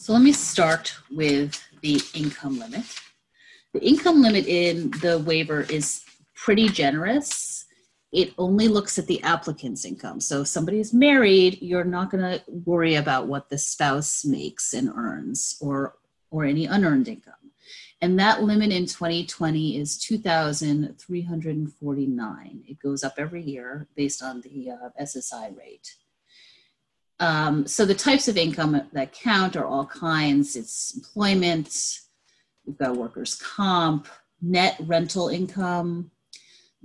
[SPEAKER 1] So let me start with the income limit. The income limit in the waiver is pretty generous. It only looks at the applicant's income. So if somebody is married, you're not going to worry about what the spouse makes and earns or or any unearned income. And that limit in 2020 is 2,349. It goes up every year based on the uh, SSI rate. Um, so the types of income that count are all kinds. It's employment, we've got workers' comp, net rental income,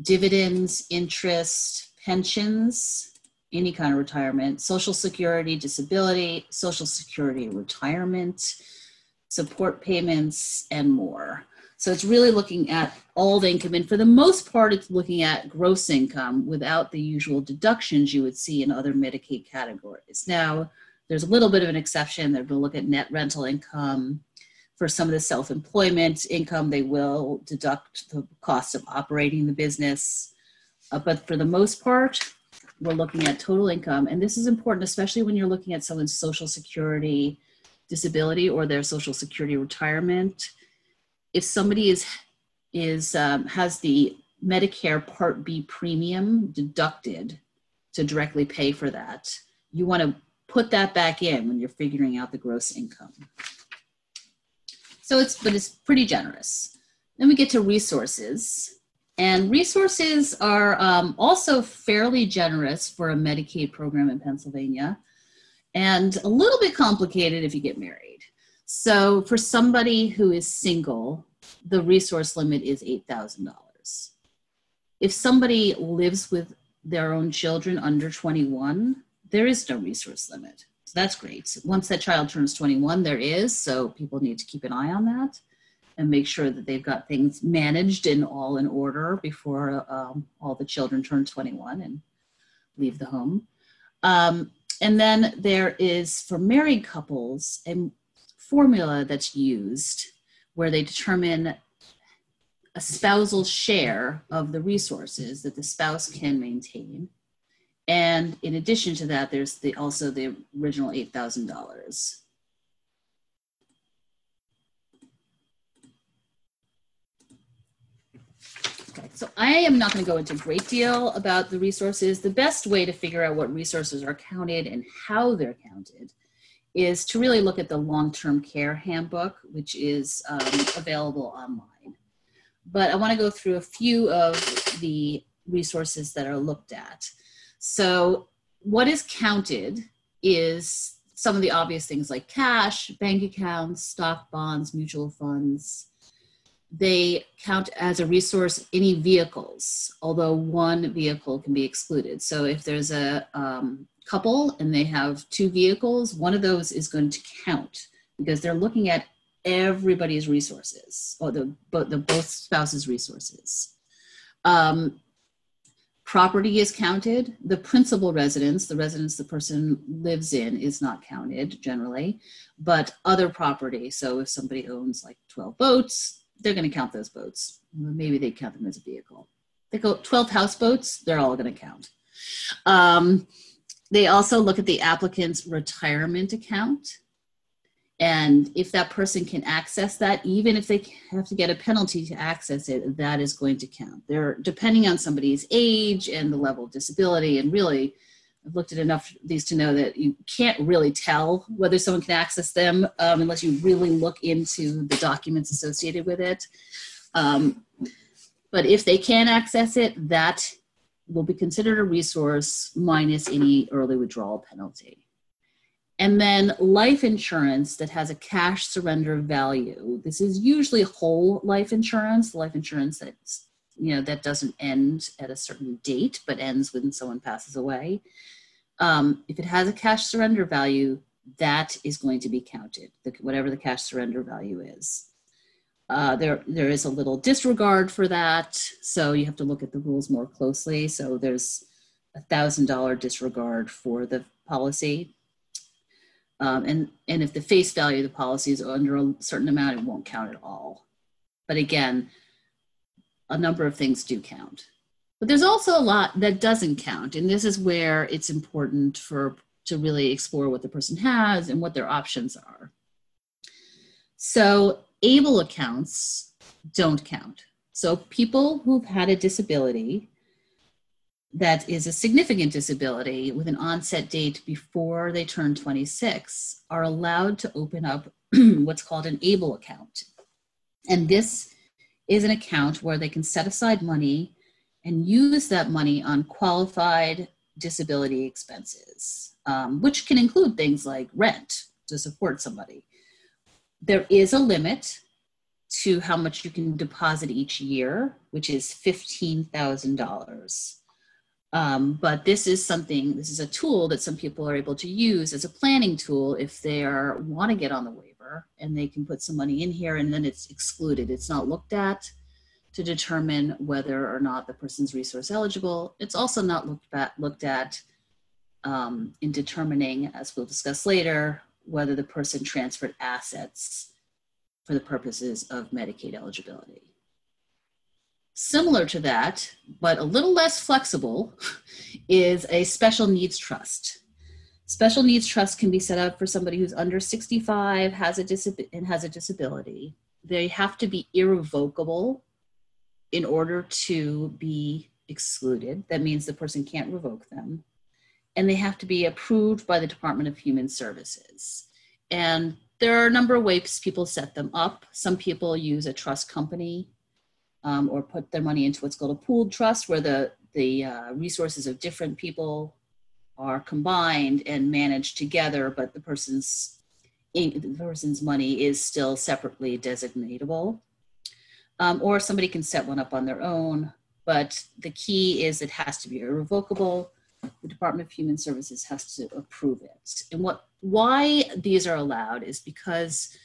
[SPEAKER 1] dividends, interest, pensions, any kind of retirement, social security, disability, social security, retirement, support payments, and more. So it's really looking at all the income. And for the most part, it's looking at gross income without the usual deductions you would see in other Medicaid categories. Now, there's a little bit of an exception. They're going to look at net rental income. For some of the self employment income, they will deduct the cost of operating the business. Uh, but for the most part, we're looking at total income. And this is important, especially when you're looking at someone's social security disability or their social security retirement if somebody is is um, has the Medicare Part B premium deducted to directly pay for that, you want to put that back in when you're figuring out the gross income. So it's but it's pretty generous. Then we get to resources. And resources are um, also fairly generous for a Medicaid program in Pennsylvania and a little bit complicated if you get married. So for somebody who is single, the resource limit is $8,000. If somebody lives with their own children under 21, there is no resource limit. So that's great. Once that child turns 21, there is. So people need to keep an eye on that and make sure that they've got things managed and all in order before um, all the children turn 21 and leave the home. Um, and then there is for married couples, and formula that's used where they determine a spousal share of the resources that the spouse can maintain. And in addition to that, there's the, also the original $8,000. Okay, so I am not going to go into a great deal about the resources. The best way to figure out what resources are counted and how they're counted is to really look at the long-term care handbook, which is um, available online. But I want to go through a few of the resources that are looked at. So what is counted is some of the obvious things like cash, bank accounts, stock bonds, mutual funds. They count as a resource any vehicles, although one vehicle can be excluded. So if there's a um, couple and they have two vehicles, one of those is going to count because they're looking at everybody's resources or the, the both spouses' resources. Um, property is counted. The principal residence, the residence the person lives in, is not counted generally, but other property. So if somebody owns like 12 boats, they're going to count those boats. maybe they count them as a vehicle. They go 12 houseboats, they're all going to count. Um, they also look at the applicant's retirement account. And if that person can access that, even if they have to get a penalty to access it, that is going to count. They're depending on somebody's age and the level of disability. And really, I've looked at enough of these to know that you can't really tell whether someone can access them um, unless you really look into the documents associated with it. Um, but if they can access it, that will be considered a resource minus any early withdrawal penalty. And then life insurance that has a cash surrender value. This is usually whole life insurance, life insurance that's you know that doesn't end at a certain date but ends when someone passes away. Um, if it has a cash surrender value, that is going to be counted, the, whatever the cash surrender value is. Uh, there, there is a little disregard for that, so you have to look at the rules more closely. So there's a thousand dollar disregard for the policy, um, and and if the face value of the policy is under a certain amount, it won't count at all. But again, a number of things do count. But there's also a lot that doesn't count, and this is where it's important for to really explore what the person has and what their options are. So ABLE accounts don't count. So people who've had a disability that is a significant disability with an onset date before they turn 26 are allowed to open up what's called an ABLE account. And this is an account where they can set aside money and use that money on qualified disability expenses, um, which can include things like rent to support somebody. There is a limit to how much you can deposit each year, which is $15,000. Um, but this is something, this is a tool that some people are able to use as a planning tool if they are want to get on the waiver and they can put some money in here and then it's excluded. It's not looked at to determine whether or not the person's resource eligible. It's also not looked at, looked at um, in determining, as we'll discuss later, whether the person transferred assets for the purposes of Medicaid eligibility. Similar to that, but a little less flexible, is a special needs trust. Special needs trust can be set up for somebody who's under 65 has a disab- and has a disability. They have to be irrevocable in order to be excluded. That means the person can't revoke them. And they have to be approved by the Department of Human Services. And there are a number of ways people set them up. Some people use a trust company um, or put their money into what's called a pooled trust, where the, the uh, resources of different people are combined and managed together, but the person's the person's money is still separately designatable um, or somebody can set one up on their own. But the key is it has to be irrevocable. The Department of Human Services has to approve it. And what why these are allowed is because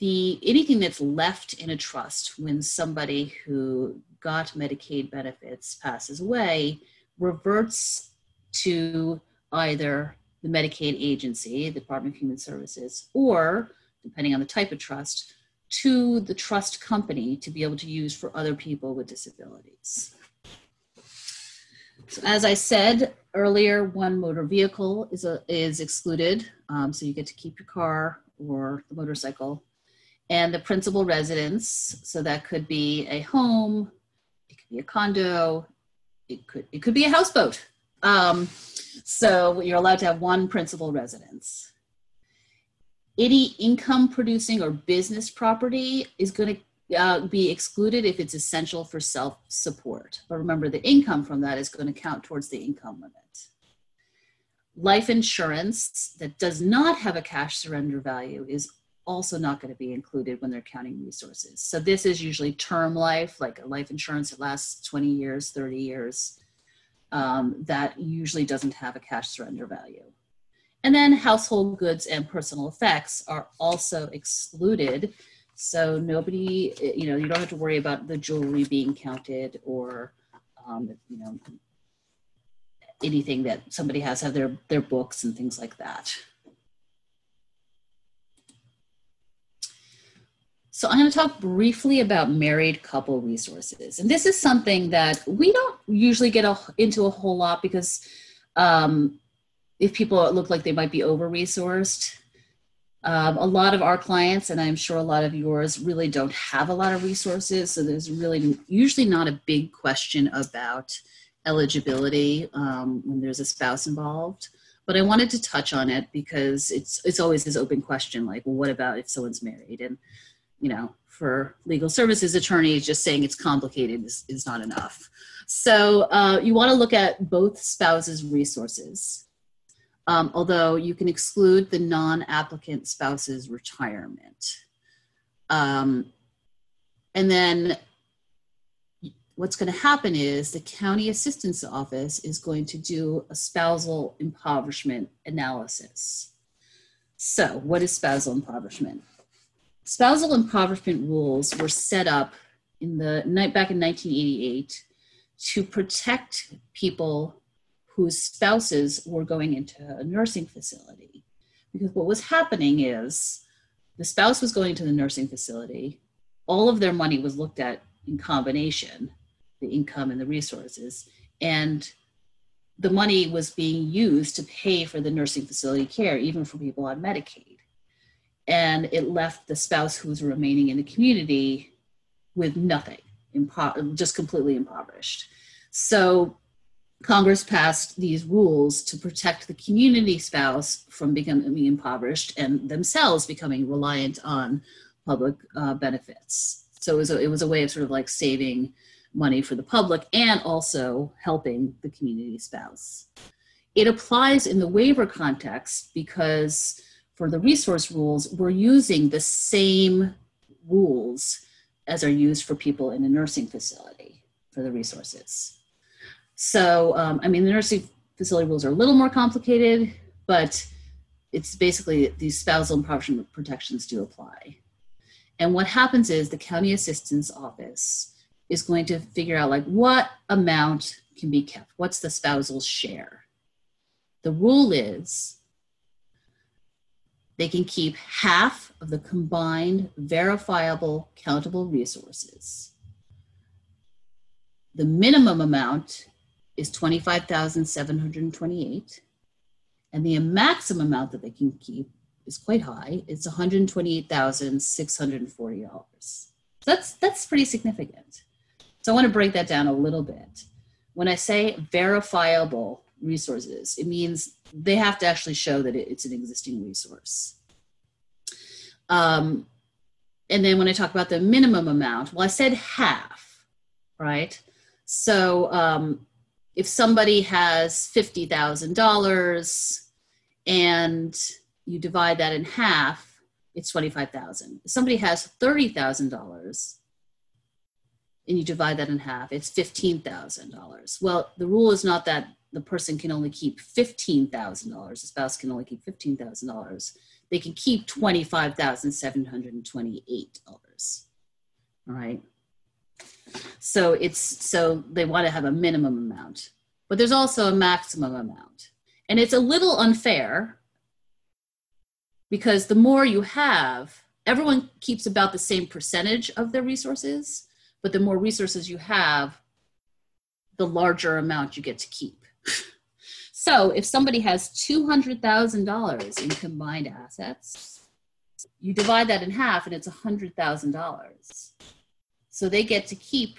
[SPEAKER 1] the anything that's left in a trust when somebody who got Medicaid benefits passes away reverts to either the Medicaid agency, the Department of Human Services, or depending on the type of trust, to the trust company to be able to use for other people with disabilities. So as I said earlier, one motor vehicle is, a, is excluded. Um, so you get to keep your car or the motorcycle. And the principal residence, so that could be a home, it could be a condo, it could, it could be a houseboat. Um, so you're allowed to have one principal residence any income producing or business property is going to uh, be excluded if it's essential for self support. But remember, the income from that is going to count towards the income limit. Life insurance that does not have a cash surrender value is also not going to be included when they're counting resources. So, this is usually term life, like a life insurance that lasts 20 years, 30 years. Um, that usually doesn't have a cash surrender value. And then household goods and personal effects are also excluded. So nobody, you know, you don't have to worry about the jewelry being counted or, um, you know, anything that somebody has have their their books and things like that. So I'm going to talk briefly about married couple resources. And this is something that we don't usually get a, into a whole lot because um, if people look like they might be over resourced, um, a lot of our clients, and I'm sure a lot of yours, really don't have a lot of resources. So there's really usually not a big question about eligibility um, when there's a spouse involved. But I wanted to touch on it because it's it's always this open question, like, well, what about if someone's married? And you know, for legal services attorneys, just saying it's complicated is, is not enough. So uh, you want to look at both spouses' resources, um, although you can exclude the non-applicant spouse's retirement. Um, and then what's going to happen is the county assistance office is going to do a spousal impoverishment analysis. So, what is spousal impoverishment? Spousal impoverishment rules were set up in the night back in 1988 to protect people whose spouses were going into a nursing facility. Because what was happening is the spouse was going to the nursing facility, all of their money was looked at in combination the income and the resources. And the money was being used to pay for the nursing facility care, even for people on Medicaid. And it left the spouse who was remaining in the community with nothing, impo- just completely impoverished. So Congress passed these rules to protect the community spouse from becoming impoverished and themselves becoming reliant on public uh, benefits. So it was, a, it was a way of sort of like saving money for the public and also helping the community spouse. It applies in the waiver context because for the resource rules, we're using the same rules as are used for people in a nursing facility for the resources. So, um, I mean, the nursing facility rules are a little more complicated, but it's basically these spousal and impoverishment protections do apply. And what happens is the county assistance office is going to figure out like what amount can be kept. What's the spousal share? The rule is they can keep half of the combined verifiable countable resources. The minimum amount is 25,728 and the maximum amount that they can keep is quite high. It's $128,640. That's that's pretty significant. So I want to break that down a little bit. When I say verifiable resources, it means they have to actually show that it's an existing resource. Um, and then when I talk about the minimum amount, well, I said half, right? So um, if somebody has $50,000 and you divide that in half, it's 25,000. If somebody has $30,000 and you divide that in half, it's $15,000. Well, the rule is not that the person can only keep $15,000, the spouse can only keep $15,000. They can keep $25,728. All right. So it's so they want to have a minimum amount, but there's also a maximum amount. And it's a little unfair because the more you have, everyone keeps about the same percentage of their resources but the more resources you have, the larger amount you get to keep. so if somebody has $200,000 in combined assets, you divide that in half and it's $100,000. So they get to keep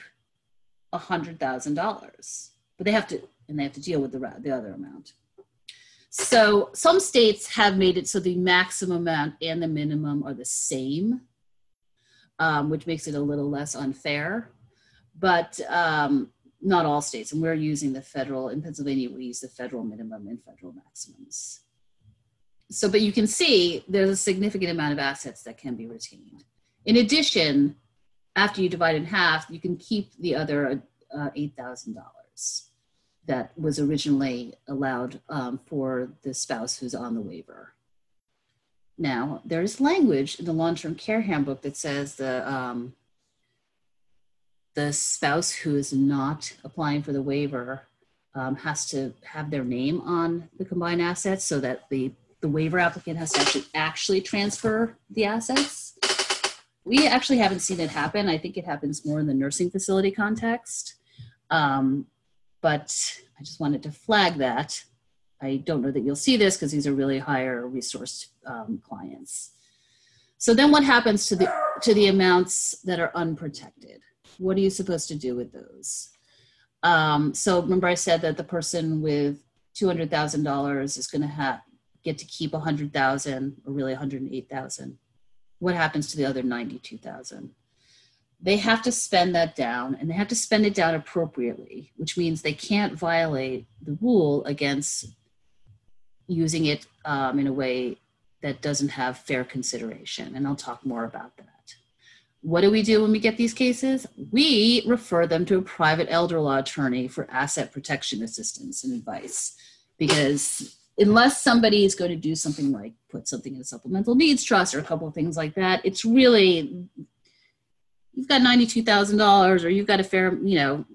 [SPEAKER 1] a $100,000, but they have to, and they have to deal with the, the other amount. So some states have made it so the maximum amount and the minimum are the same um, which makes it a little less unfair. But um, not all states, and we're using the federal, in Pennsylvania, we use the federal minimum and federal maximums. So, but you can see there's a significant amount of assets that can be retained. In addition, after you divide in half, you can keep the other uh, $8,000 that was originally allowed um, for the spouse who's on the waiver. Now, there is language in the long-term care handbook that says the um, the spouse who is not applying for the waiver um, has to have their name on the combined assets so that the the waiver applicant has to actually actually transfer the assets. We actually haven't seen it happen. I think it happens more in the nursing facility context. Um, but I just wanted to flag that. I don't know that you'll see this because these are really higher resource um, clients. So then what happens to the, to the amounts that are unprotected? What are you supposed to do with those? Um, so remember I said that the person with $200,000 is going to have get to keep 100,000 or really 108,000. What happens to the other 92,000? They have to spend that down and they have to spend it down appropriately, which means they can't violate the rule against using it um, in a way that doesn't have fair consideration. And I'll talk more about that. What do we do when we get these cases? We refer them to a private elder law attorney for asset protection assistance and advice because unless somebody is going to do something like put something in a supplemental needs trust or a couple of things like that, it's really you've got ninety-two thousand dollars or you've got a fair, you know,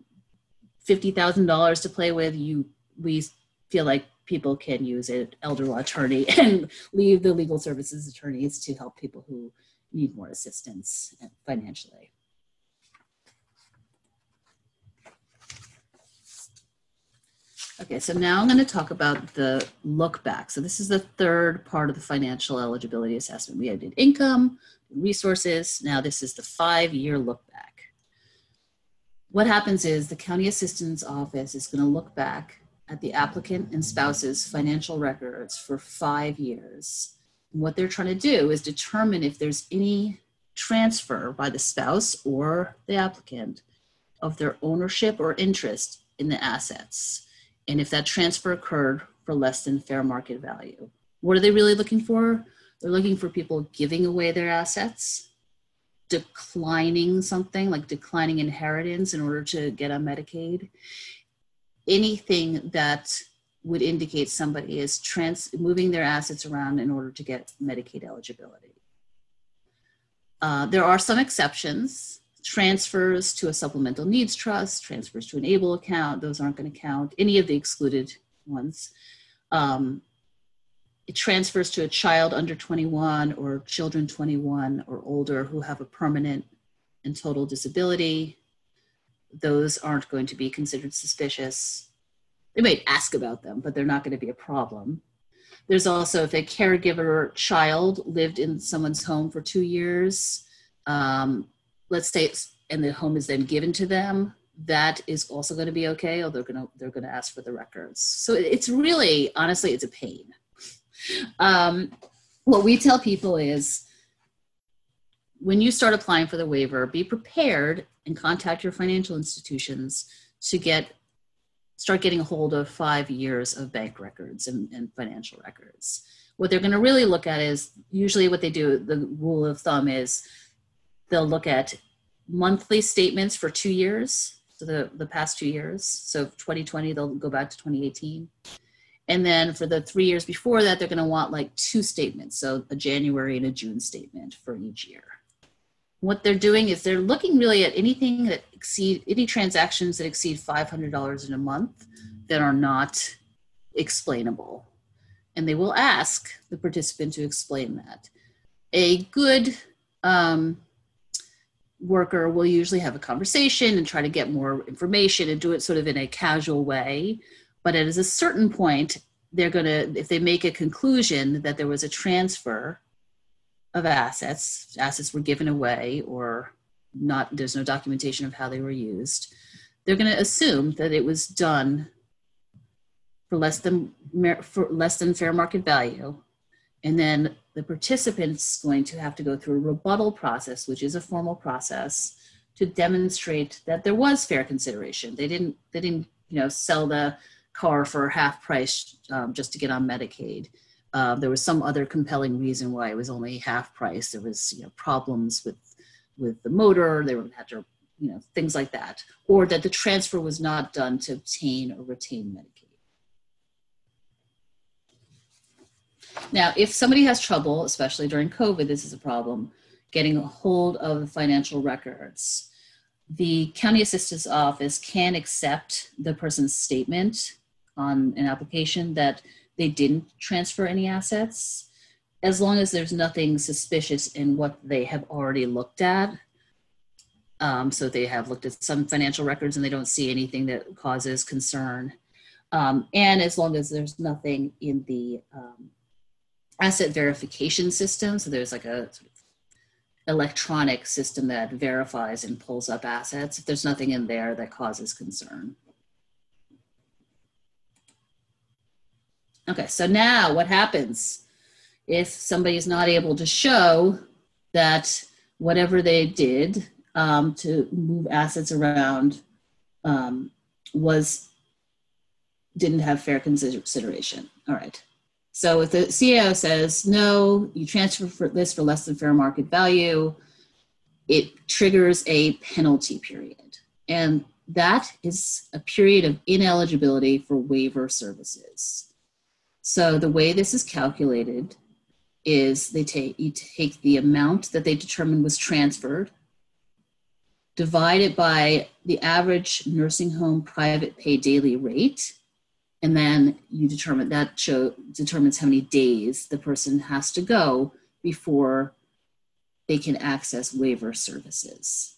[SPEAKER 1] fifty thousand dollars to play with. You we feel like people can use an elder law attorney and leave the legal services attorneys to help people who need more assistance financially. Okay, so now I'm going to talk about the look back. So this is the third part of the financial eligibility assessment. We did income, resources. Now this is the five-year look back. What happens is the county assistance office is going to look back at the applicant and spouse's financial records for five years what they're trying to do is determine if there's any transfer by the spouse or the applicant of their ownership or interest in the assets, and if that transfer occurred for less than fair market value. What are they really looking for? They're looking for people giving away their assets, declining something like declining inheritance in order to get on Medicaid, anything that would indicate somebody is trans moving their assets around in order to get Medicaid eligibility. Uh, there are some exceptions. Transfers to a supplemental needs trust, transfers to an ABLE account, those aren't going to count. Any of the excluded ones. Um, it transfers to a child under 21 or children 21 or older who have a permanent and total disability. Those aren't going to be considered suspicious they might ask about them, but they're not going to be a problem. There's also if a caregiver child lived in someone's home for two years, um, let's say, it's and the home is then given to them, that is also going to be okay. Or they're going to they're going to ask for the records. So it's really, honestly, it's a pain. Um, what we tell people is when you start applying for the waiver, be prepared and contact your financial institutions to get start getting a hold of five years of bank records and, and financial records. What they're going to really look at is usually what they do, the rule of thumb is they'll look at monthly statements for two years, so the, the past two years. So 2020, they'll go back to 2018. And then for the three years before that, they're going to want like two statements, so a January and a June statement for each year what they're doing is they're looking really at anything that exceed any transactions that exceed $500 in a month that are not explainable and they will ask the participant to explain that a good um, worker will usually have a conversation and try to get more information and do it sort of in a casual way but at a certain point they're going to if they make a conclusion that there was a transfer of assets. Assets were given away or not, there's no documentation of how they were used. They're going to assume that it was done for less than for less than fair market value, and then the participant's going to have to go through a rebuttal process, which is a formal process, to demonstrate that there was fair consideration. They didn't they didn't you know sell the car for half price um, just to get on Medicaid uh, there was some other compelling reason why it was only half price. There was you know problems with with the motor. They were had to you know things like that, or that the transfer was not done to obtain or retain Medicaid. Now, if somebody has trouble, especially during COVID, this is a problem, getting a hold of financial records. The county assistance office can accept the person's statement on an application that they didn't transfer any assets. as long as there's nothing suspicious in what they have already looked at. Um, so they have looked at some financial records and they don't see anything that causes concern. Um, and as long as there's nothing in the um, asset verification system, so there's like a sort of electronic system that verifies and pulls up assets, if there's nothing in there that causes concern. Okay, so now what happens if somebody is not able to show that whatever they did um, to move assets around um, was didn't have fair consideration. All right. So if the CAO says no, you transfer for this for less than fair market value, it triggers a penalty period, and that is a period of ineligibility for waiver services. So the way this is calculated is they take you take the amount that they determined was transferred, divide it by the average nursing home private pay daily rate, and then you determine that show determines how many days the person has to go before they can access waiver services.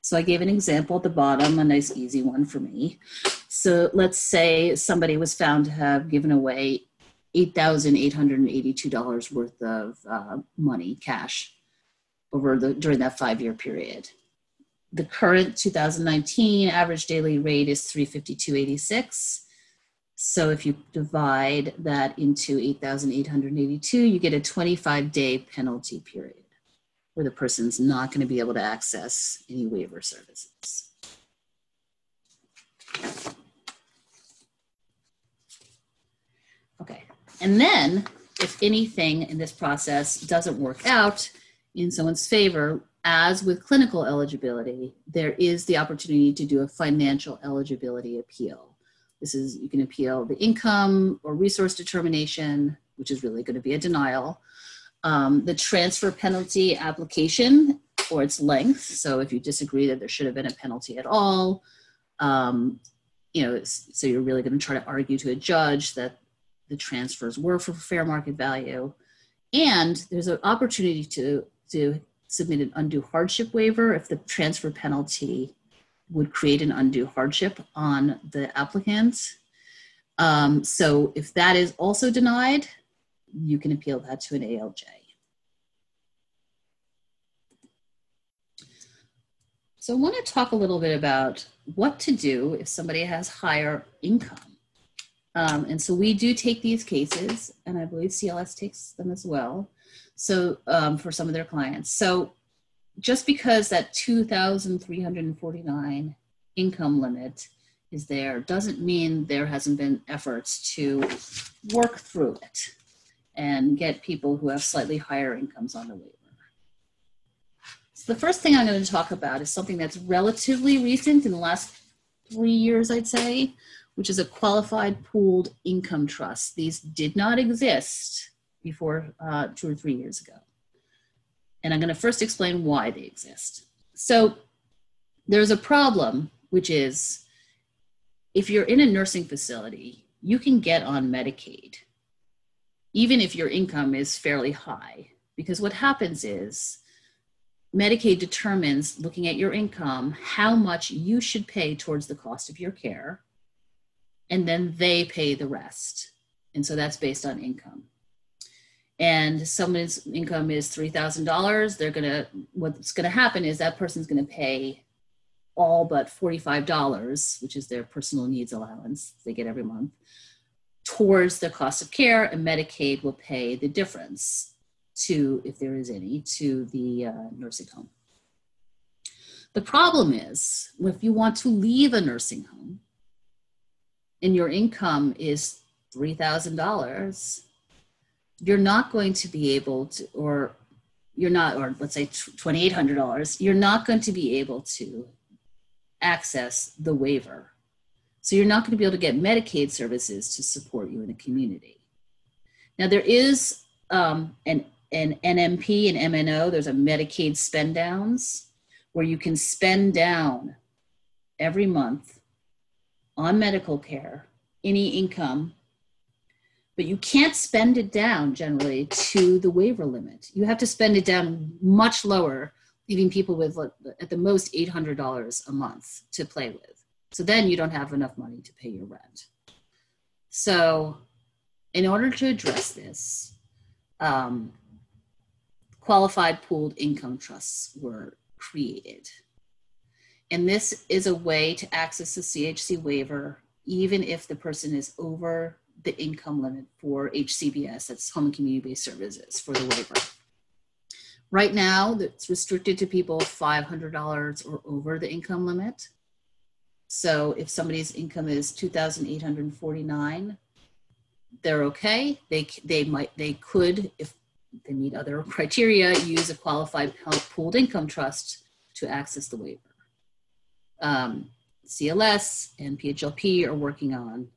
[SPEAKER 1] So I gave an example at the bottom, a nice easy one for me. So let's say somebody was found to have given away $8,882 worth of uh, money, cash, over the during that five-year period. The current 2019 average daily rate is 352.86. So if you divide that into 8,882, you get a 25-day penalty period where the person's not going to be able to access any waiver services. Okay, and then, if anything in this process doesn't work out in someone's favor, as with clinical eligibility, there is the opportunity to do a financial eligibility appeal. This is, you can appeal the income or resource determination, which is really going to be a denial, um, the transfer penalty application or its length. So if you disagree that there should have been a penalty at all, um, you know, so you're really going to try to argue to a judge that the transfers were for fair market value. And there's an opportunity to, to submit an undue hardship waiver if the transfer penalty would create an undue hardship on the applicant. Um, so if that is also denied, you can appeal that to an ALJ. So I want to talk a little bit about what to do if somebody has higher income. Um, and so we do take these cases, and I believe CLS takes them as well. So um, for some of their clients. So just because that 2,349 income limit is there doesn't mean there hasn't been efforts to work through it and get people who have slightly higher incomes on the waiver. So the first thing I'm going to talk about is something that's relatively recent in the last three years, I'd say, which is a qualified pooled income trust. These did not exist before uh, two or three years ago. And I'm going to first explain why they exist. So there's a problem, which is if you're in a nursing facility, you can get on Medicaid, even if your income is fairly high. Because what happens is Medicaid determines, looking at your income, how much you should pay towards the cost of your care and then they pay the rest. And so that's based on income. And someone's income is $3,000, they're gonna, what's gonna happen is that person's gonna pay all but $45, which is their personal needs allowance they get every month, towards the cost of care, and Medicaid will pay the difference to, if there is any, to the uh, nursing home. The problem is, if you want to leave a nursing home, and your income is $3,000, you're not going to be able to, or you're not, or let's say $2,800, you're not going to be able to access the waiver. So you're not going to be able to get Medicaid services to support you in the community. Now there is um, an, an NMP and MNO, there's a Medicaid spend downs where you can spend down every month on medical care, any income but you can't spend it down generally to the waiver limit. You have to spend it down much lower, leaving people with at the most $800 a month to play with. So then you don't have enough money to pay your rent. So, in order to address this, um, qualified pooled income trusts were created. And this is a way to access the CHC waiver even if the person is over the income limit for HCBS, that's Home and Community Based Services, for the waiver. Right now, it's restricted to people $500 or over the income limit. So if somebody's income is 2,849, they're okay. They they might they could if they meet other criteria use a qualified pooled income trust to access the waiver. Um, CLS and PHLP are working on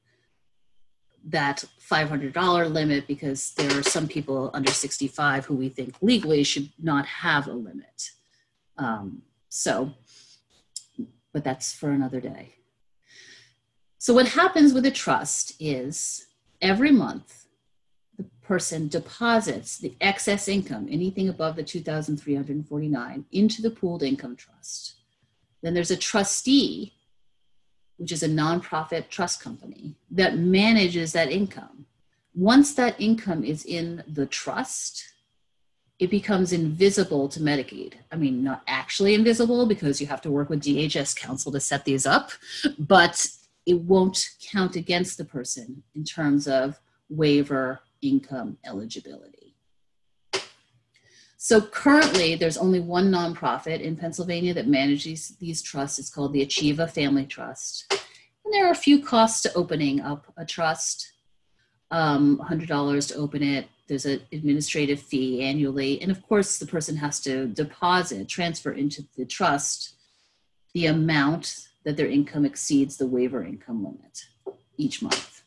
[SPEAKER 1] that $500 limit because there are some people under 65 who we think legally should not have a limit. Um, so, but that's for another day. So, what happens with a trust is every month the person deposits the excess income, anything above the 2,349, into the pooled income trust. Then there's a trustee which is a nonprofit trust company that manages that income. Once that income is in the trust, it becomes invisible to Medicaid. I mean, not actually invisible because you have to work with DHS counsel to set these up, but it won't count against the person in terms of waiver income eligibility. So currently, there's only one nonprofit in Pennsylvania that manages these trusts. It's called the Achieva Family Trust. And there are a few costs to opening up a trust um, $100 to open it. There's an administrative fee annually. And of course, the person has to deposit, transfer into the trust the amount that their income exceeds the waiver income limit each month.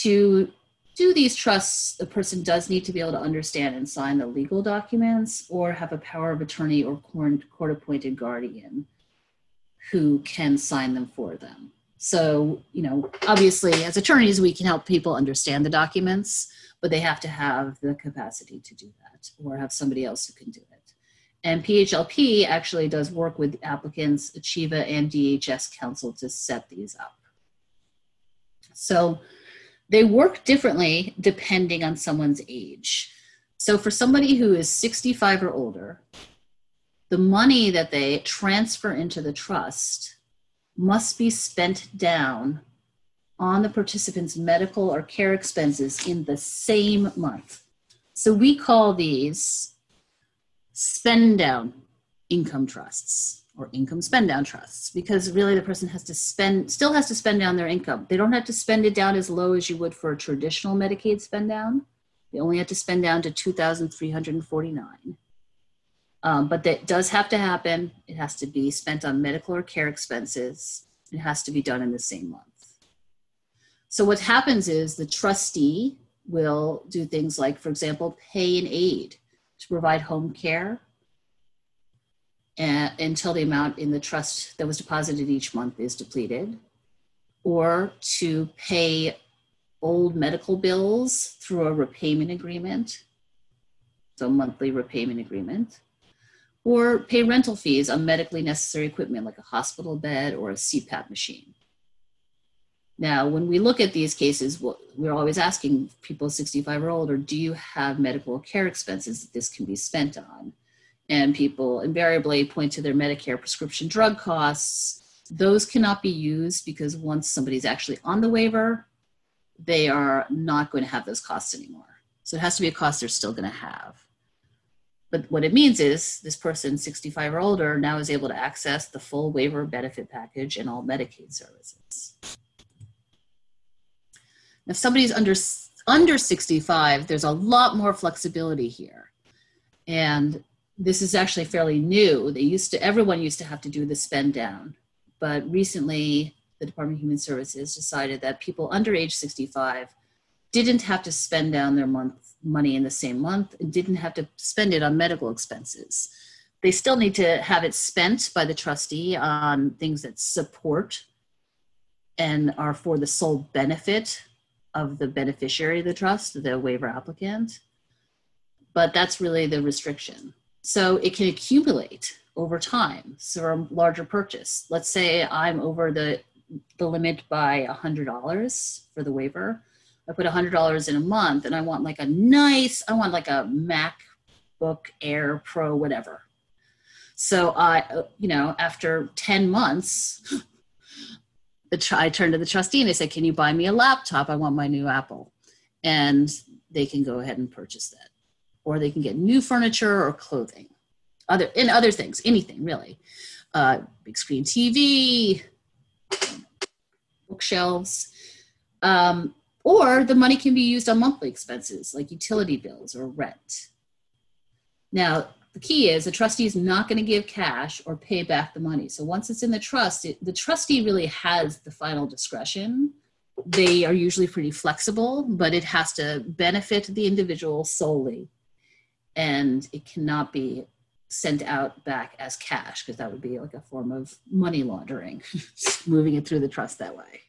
[SPEAKER 1] To do these trusts, the person does need to be able to understand and sign the legal documents or have a power of attorney or court appointed guardian who can sign them for them. So, you know, obviously, as attorneys, we can help people understand the documents, but they have to have the capacity to do that or have somebody else who can do it. And PHLP actually does work with applicants, Achieva, and DHS counsel to set these up. So, they work differently depending on someone's age. So for somebody who is 65 or older, the money that they transfer into the trust must be spent down on the participant's medical or care expenses in the same month. So we call these spend down income trusts or income spend down trusts because really the person has to spend still has to spend down their income. They don't have to spend it down as low as you would for a traditional medicaid spend down. They only have to spend down to 2349 um, but that does have to happen. It has to be spent on medical or care expenses. It has to be done in the same month. So what happens is the trustee will do things like for example pay an aid to provide home care until the amount in the trust that was deposited each month is depleted, or to pay old medical bills through a repayment agreement, so monthly repayment agreement, or pay rental fees on medically necessary equipment like a hospital bed or a CPAP machine. Now, when we look at these cases, we're always asking people 65 or older, do you have medical care expenses that this can be spent on? And people invariably point to their Medicare prescription drug costs. Those cannot be used because once somebody's actually on the waiver, they are not going to have those costs anymore. So it has to be a cost they're still going to have. But what it means is this person, 65 or older, now is able to access the full waiver benefit package and all Medicaid services. If somebody's under under 65, there's a lot more flexibility here. And this is actually fairly new. They used to, everyone used to have to do the spend down, but recently the Department of Human Services decided that people under age 65 didn't have to spend down their month money in the same month and didn't have to spend it on medical expenses. They still need to have it spent by the trustee on things that support and are for the sole benefit of the beneficiary of the trust, the waiver applicant. But that's really the restriction. So it can accumulate over time. So a larger purchase. Let's say I'm over the the limit by $100 for the waiver. I put $100 in a month and I want like a nice, I want like a MacBook Air Pro, whatever. So I, you know, after 10 months, I turned to the trustee and they said, Can you buy me a laptop? I want my new Apple. And they can go ahead and purchase that. Or they can get new furniture or clothing. Other and other things, anything really. Uh, big screen TV, bookshelves. Um, or the money can be used on monthly expenses like utility bills or rent. Now, the key is the trustee is not going to give cash or pay back the money. So once it's in the trust, it, the trustee really has the final discretion. They are usually pretty flexible, but it has to benefit the individual solely. And it cannot be sent out back as cash because that would be like a form of money laundering, moving it through the trust that way.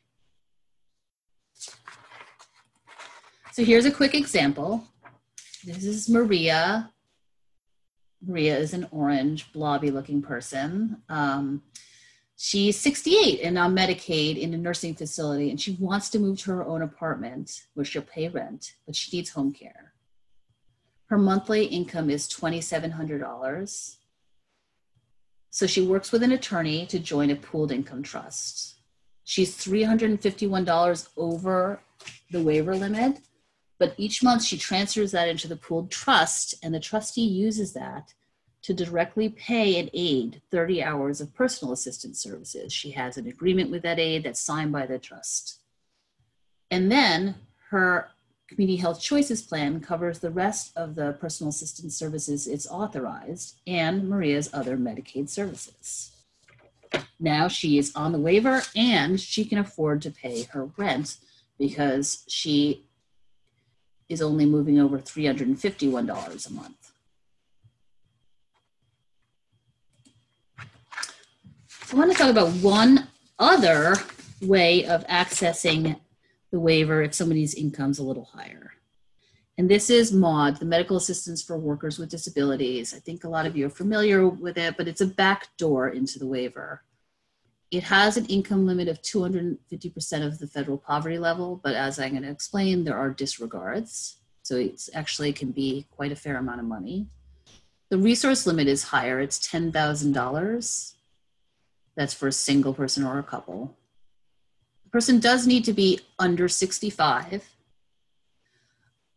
[SPEAKER 1] So here's a quick example. This is Maria. Maria is an orange, blobby looking person. Um, she's 68 and on Medicaid in a nursing facility, and she wants to move to her own apartment where she'll pay rent, but she needs home care. Her monthly income is $2,700. So she works with an attorney to join a pooled income trust. She's $351 over the waiver limit, but each month she transfers that into the pooled trust, and the trustee uses that to directly pay and aid 30 hours of personal assistance services. She has an agreement with that aid that's signed by the trust. And then her Community Health Choices Plan covers the rest of the personal assistance services it's authorized and Maria's other Medicaid services. Now she is on the waiver and she can afford to pay her rent because she is only moving over $351 a month. I want to talk about one other way of accessing the waiver if somebody's income's a little higher. And this is MAWD, the Medical Assistance for Workers with Disabilities. I think a lot of you are familiar with it, but it's a back door into the waiver. It has an income limit of 250% of the federal poverty level, but as I'm going to explain, there are disregards. So it actually can be quite a fair amount of money. The resource limit is higher, it's $10,000. That's for a single person or a couple. Person does need to be under 65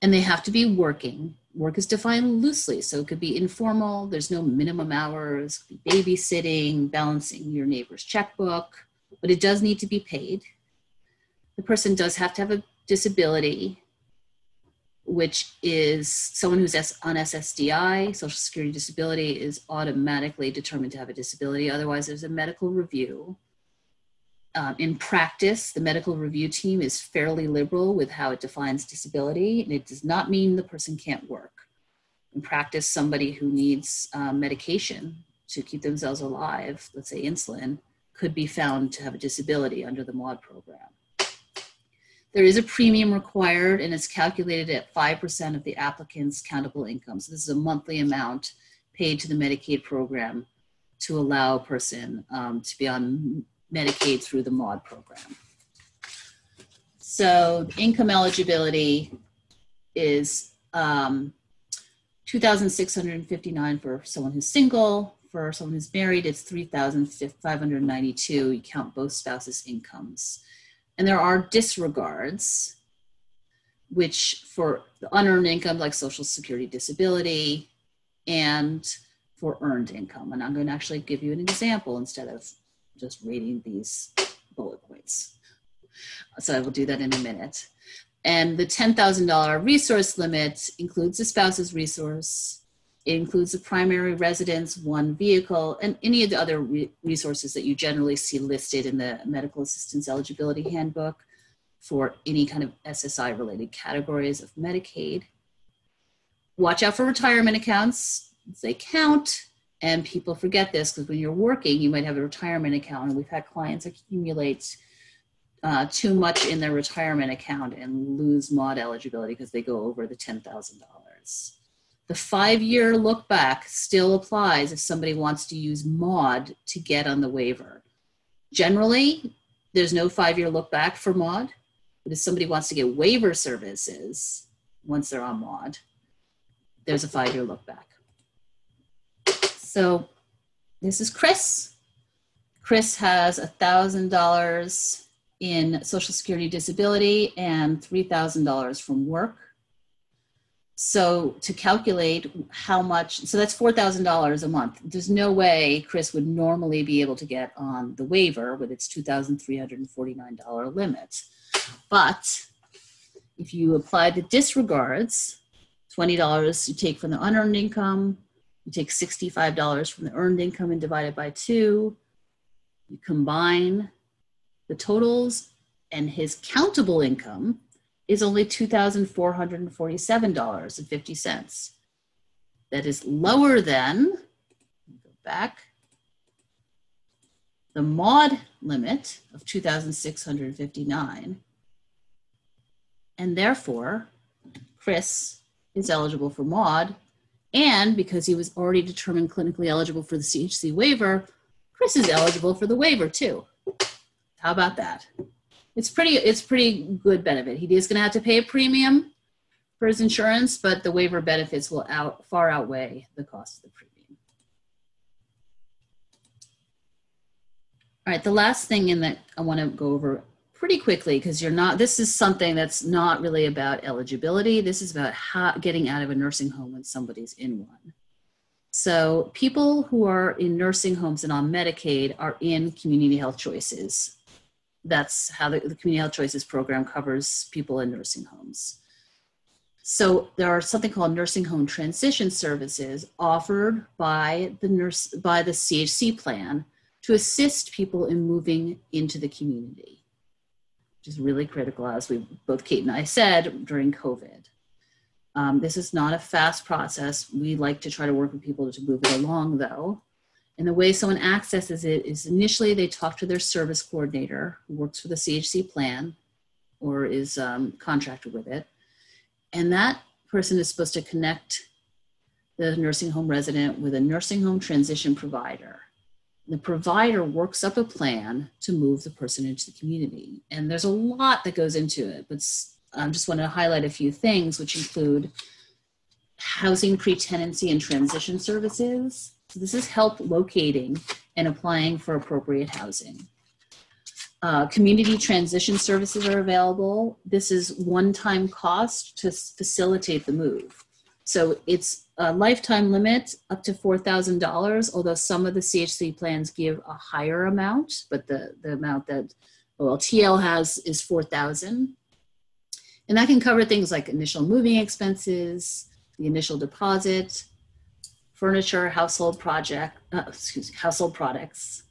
[SPEAKER 1] and they have to be working. Work is defined loosely, so it could be informal, there's no minimum hours, babysitting, balancing your neighbor's checkbook, but it does need to be paid. The person does have to have a disability, which is someone who's on SSDI, Social Security Disability, is automatically determined to have a disability. Otherwise, there's a medical review. Um, in practice, the medical review team is fairly liberal with how it defines disability, and it does not mean the person can't work. In practice, somebody who needs um, medication to keep themselves alive, let's say insulin, could be found to have a disability under the MAWD program. There is a premium required and it's calculated at 5% of the applicant's countable income. So this is a monthly amount paid to the Medicaid program to allow a person um, to be on Medicaid through the MAWD program. So income eligibility is um, 2,659 for someone who's single. For someone who's married, it's 3,592. You count both spouses' incomes. And there are disregards, which for the unearned income, like Social Security disability, and for earned income. And I'm going to actually give you an example instead of just reading these bullet points. So I will do that in a minute. And the $10,000 resource limit includes the spouse's resource, it includes the primary residence, one vehicle, and any of the other re- resources that you generally see listed in the medical assistance eligibility handbook for any kind of SSI related categories of Medicaid. Watch out for retirement accounts, they count, and people forget this because when you're working, you might have a retirement account, and we've had clients accumulate uh, too much in their retirement account and lose MAWD eligibility because they go over the $10,000. The five year look back still applies if somebody wants to use MAWD to get on the waiver. Generally, there's no five year look back for MAWD, but if somebody wants to get waiver services once they're on MAWD, there's a five year look back. So this is Chris. Chris has $1,000 in Social Security disability and $3,000 from work. So to calculate how much, so that's $4,000 a month. There's no way Chris would normally be able to get on the waiver with its $2,349 limit. But if you apply the disregards, $20 you take from the unearned income, you take $65 from the earned income and divide it by two, you combine the totals, and his countable income is only $2,447.50. That is lower than, go back, the MAWD limit of 2,659. And therefore, Chris is eligible for MAWD. And because he was already determined clinically eligible for the CHC waiver, Chris is eligible for the waiver too. How about that? It's pretty it's pretty good benefit. He is going to have to pay a premium for his insurance, but the waiver benefits will out far outweigh the cost of the premium. All right, the last thing in that I want to go over pretty quickly because you're not this is something that's not really about eligibility. This is about how, getting out of a nursing home when somebody's in one. So people who are in nursing homes and on Medicaid are in community health choices that's how the, the Community Health Choices program covers people in nursing homes. So there are something called nursing home transition services offered by the nurse by the CHC plan to assist people in moving into the community, is really critical, as we both Kate and I said during COVID. Um, this is not a fast process. We like to try to work with people to move it along, though. And the way someone accesses it is initially they talk to their service coordinator who works for the CHC plan or is um, contracted with it. And that person is supposed to connect the nursing home resident with a nursing home transition provider. The provider works up a plan to move the person into the community. And there's a lot that goes into it, but I just want to highlight a few things, which include housing pre-tenancy and transition services, so this is help locating and applying for appropriate housing. Uh, community transition services are available. This is one-time cost to facilitate the move. So it's a lifetime limit up to $4,000, although some of the CHC plans give a higher amount, but the, the amount that well, TL has is 4,000. And that can cover things like initial moving expenses, the initial deposit, furniture, household project, uh, excuse me, household products.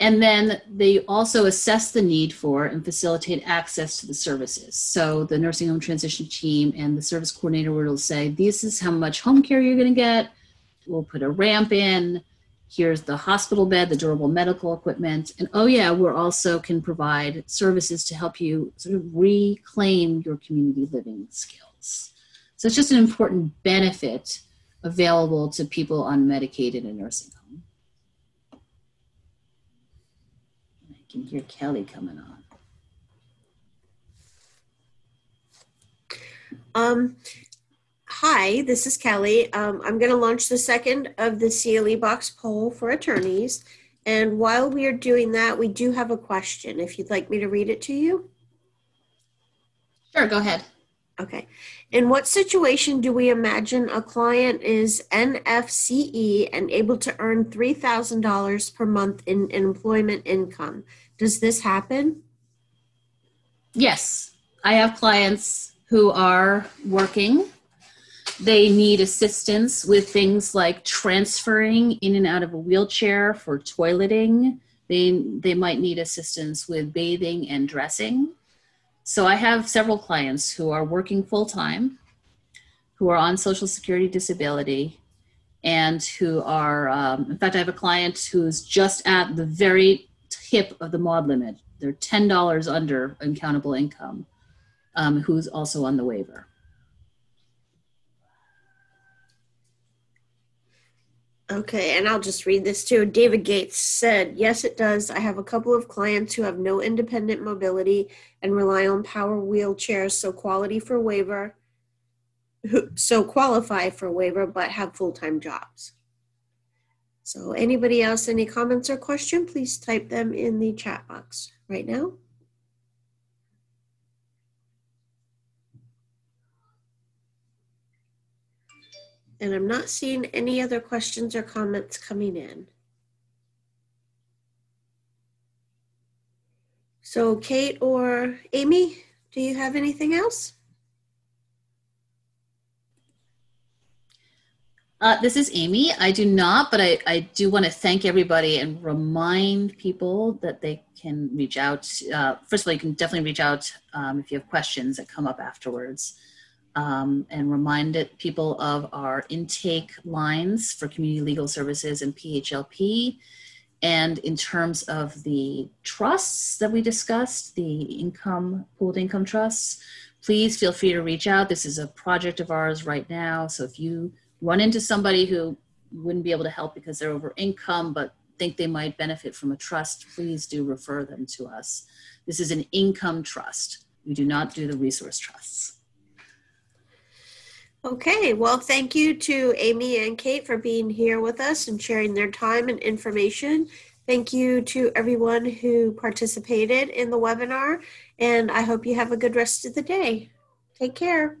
[SPEAKER 1] And then they also assess the need for and facilitate access to the services. So the nursing home transition team and the service coordinator will say, this is how much home care you're gonna get. We'll put a ramp in. Here's the hospital bed, the durable medical equipment. And oh yeah, we're also can provide services to help you sort of reclaim your community living skills. So it's just an important benefit available to people on Medicaid in a nursing home. I can hear Kelly coming on.
[SPEAKER 3] Um, hi, this is Kelly. Um, I'm going to launch the second of the CLE box poll for attorneys. And while we are doing that, we do have a question. If you'd like me to read it to you.
[SPEAKER 1] Sure, go ahead.
[SPEAKER 3] Okay. In what situation do we imagine a client is NFCE and able to earn $3,000 per month in employment income? Does this happen?
[SPEAKER 1] Yes. I have clients who are working. They need assistance with things like transferring in and out of a wheelchair for toileting. They, they might need assistance with bathing and dressing so I have several clients who are working full time, who are on Social Security disability, and who are, um, in fact, I have a client who's just at the very tip of the MAWD limit. they're ten dollars under uncountable income, um, who's also on the waiver.
[SPEAKER 3] Okay, and I'll just read this too. David Gates said, Yes, it does. I have a couple of clients who have no independent mobility and rely on power wheelchairs, so quality for waiver, so qualify for waiver, but have full time jobs. So, anybody else, any comments or question, please type them in the chat box right now. And I'm not seeing any other questions or comments coming in. So Kate or Amy, do you have anything else?
[SPEAKER 1] Uh, this is Amy. I do not, but I, I do want to thank everybody and remind people that they can reach out. Uh, first of all, you can definitely reach out um, if you have questions that come up afterwards um, and reminded people of our intake lines for community legal services and PHLP. And in terms of the trusts that we discussed, the income, pooled income trusts, please feel free to reach out. This is a project of ours right now. So if you run into somebody who wouldn't be able to help because they're over income, but think they might benefit from a trust, please do refer them to us. This is an income trust. We do not do the resource trusts.
[SPEAKER 3] Okay, well, thank you to Amy and Kate for being here with us and sharing their time and information. Thank you to everyone who participated in the webinar, and I hope you have a good rest of the day. Take care.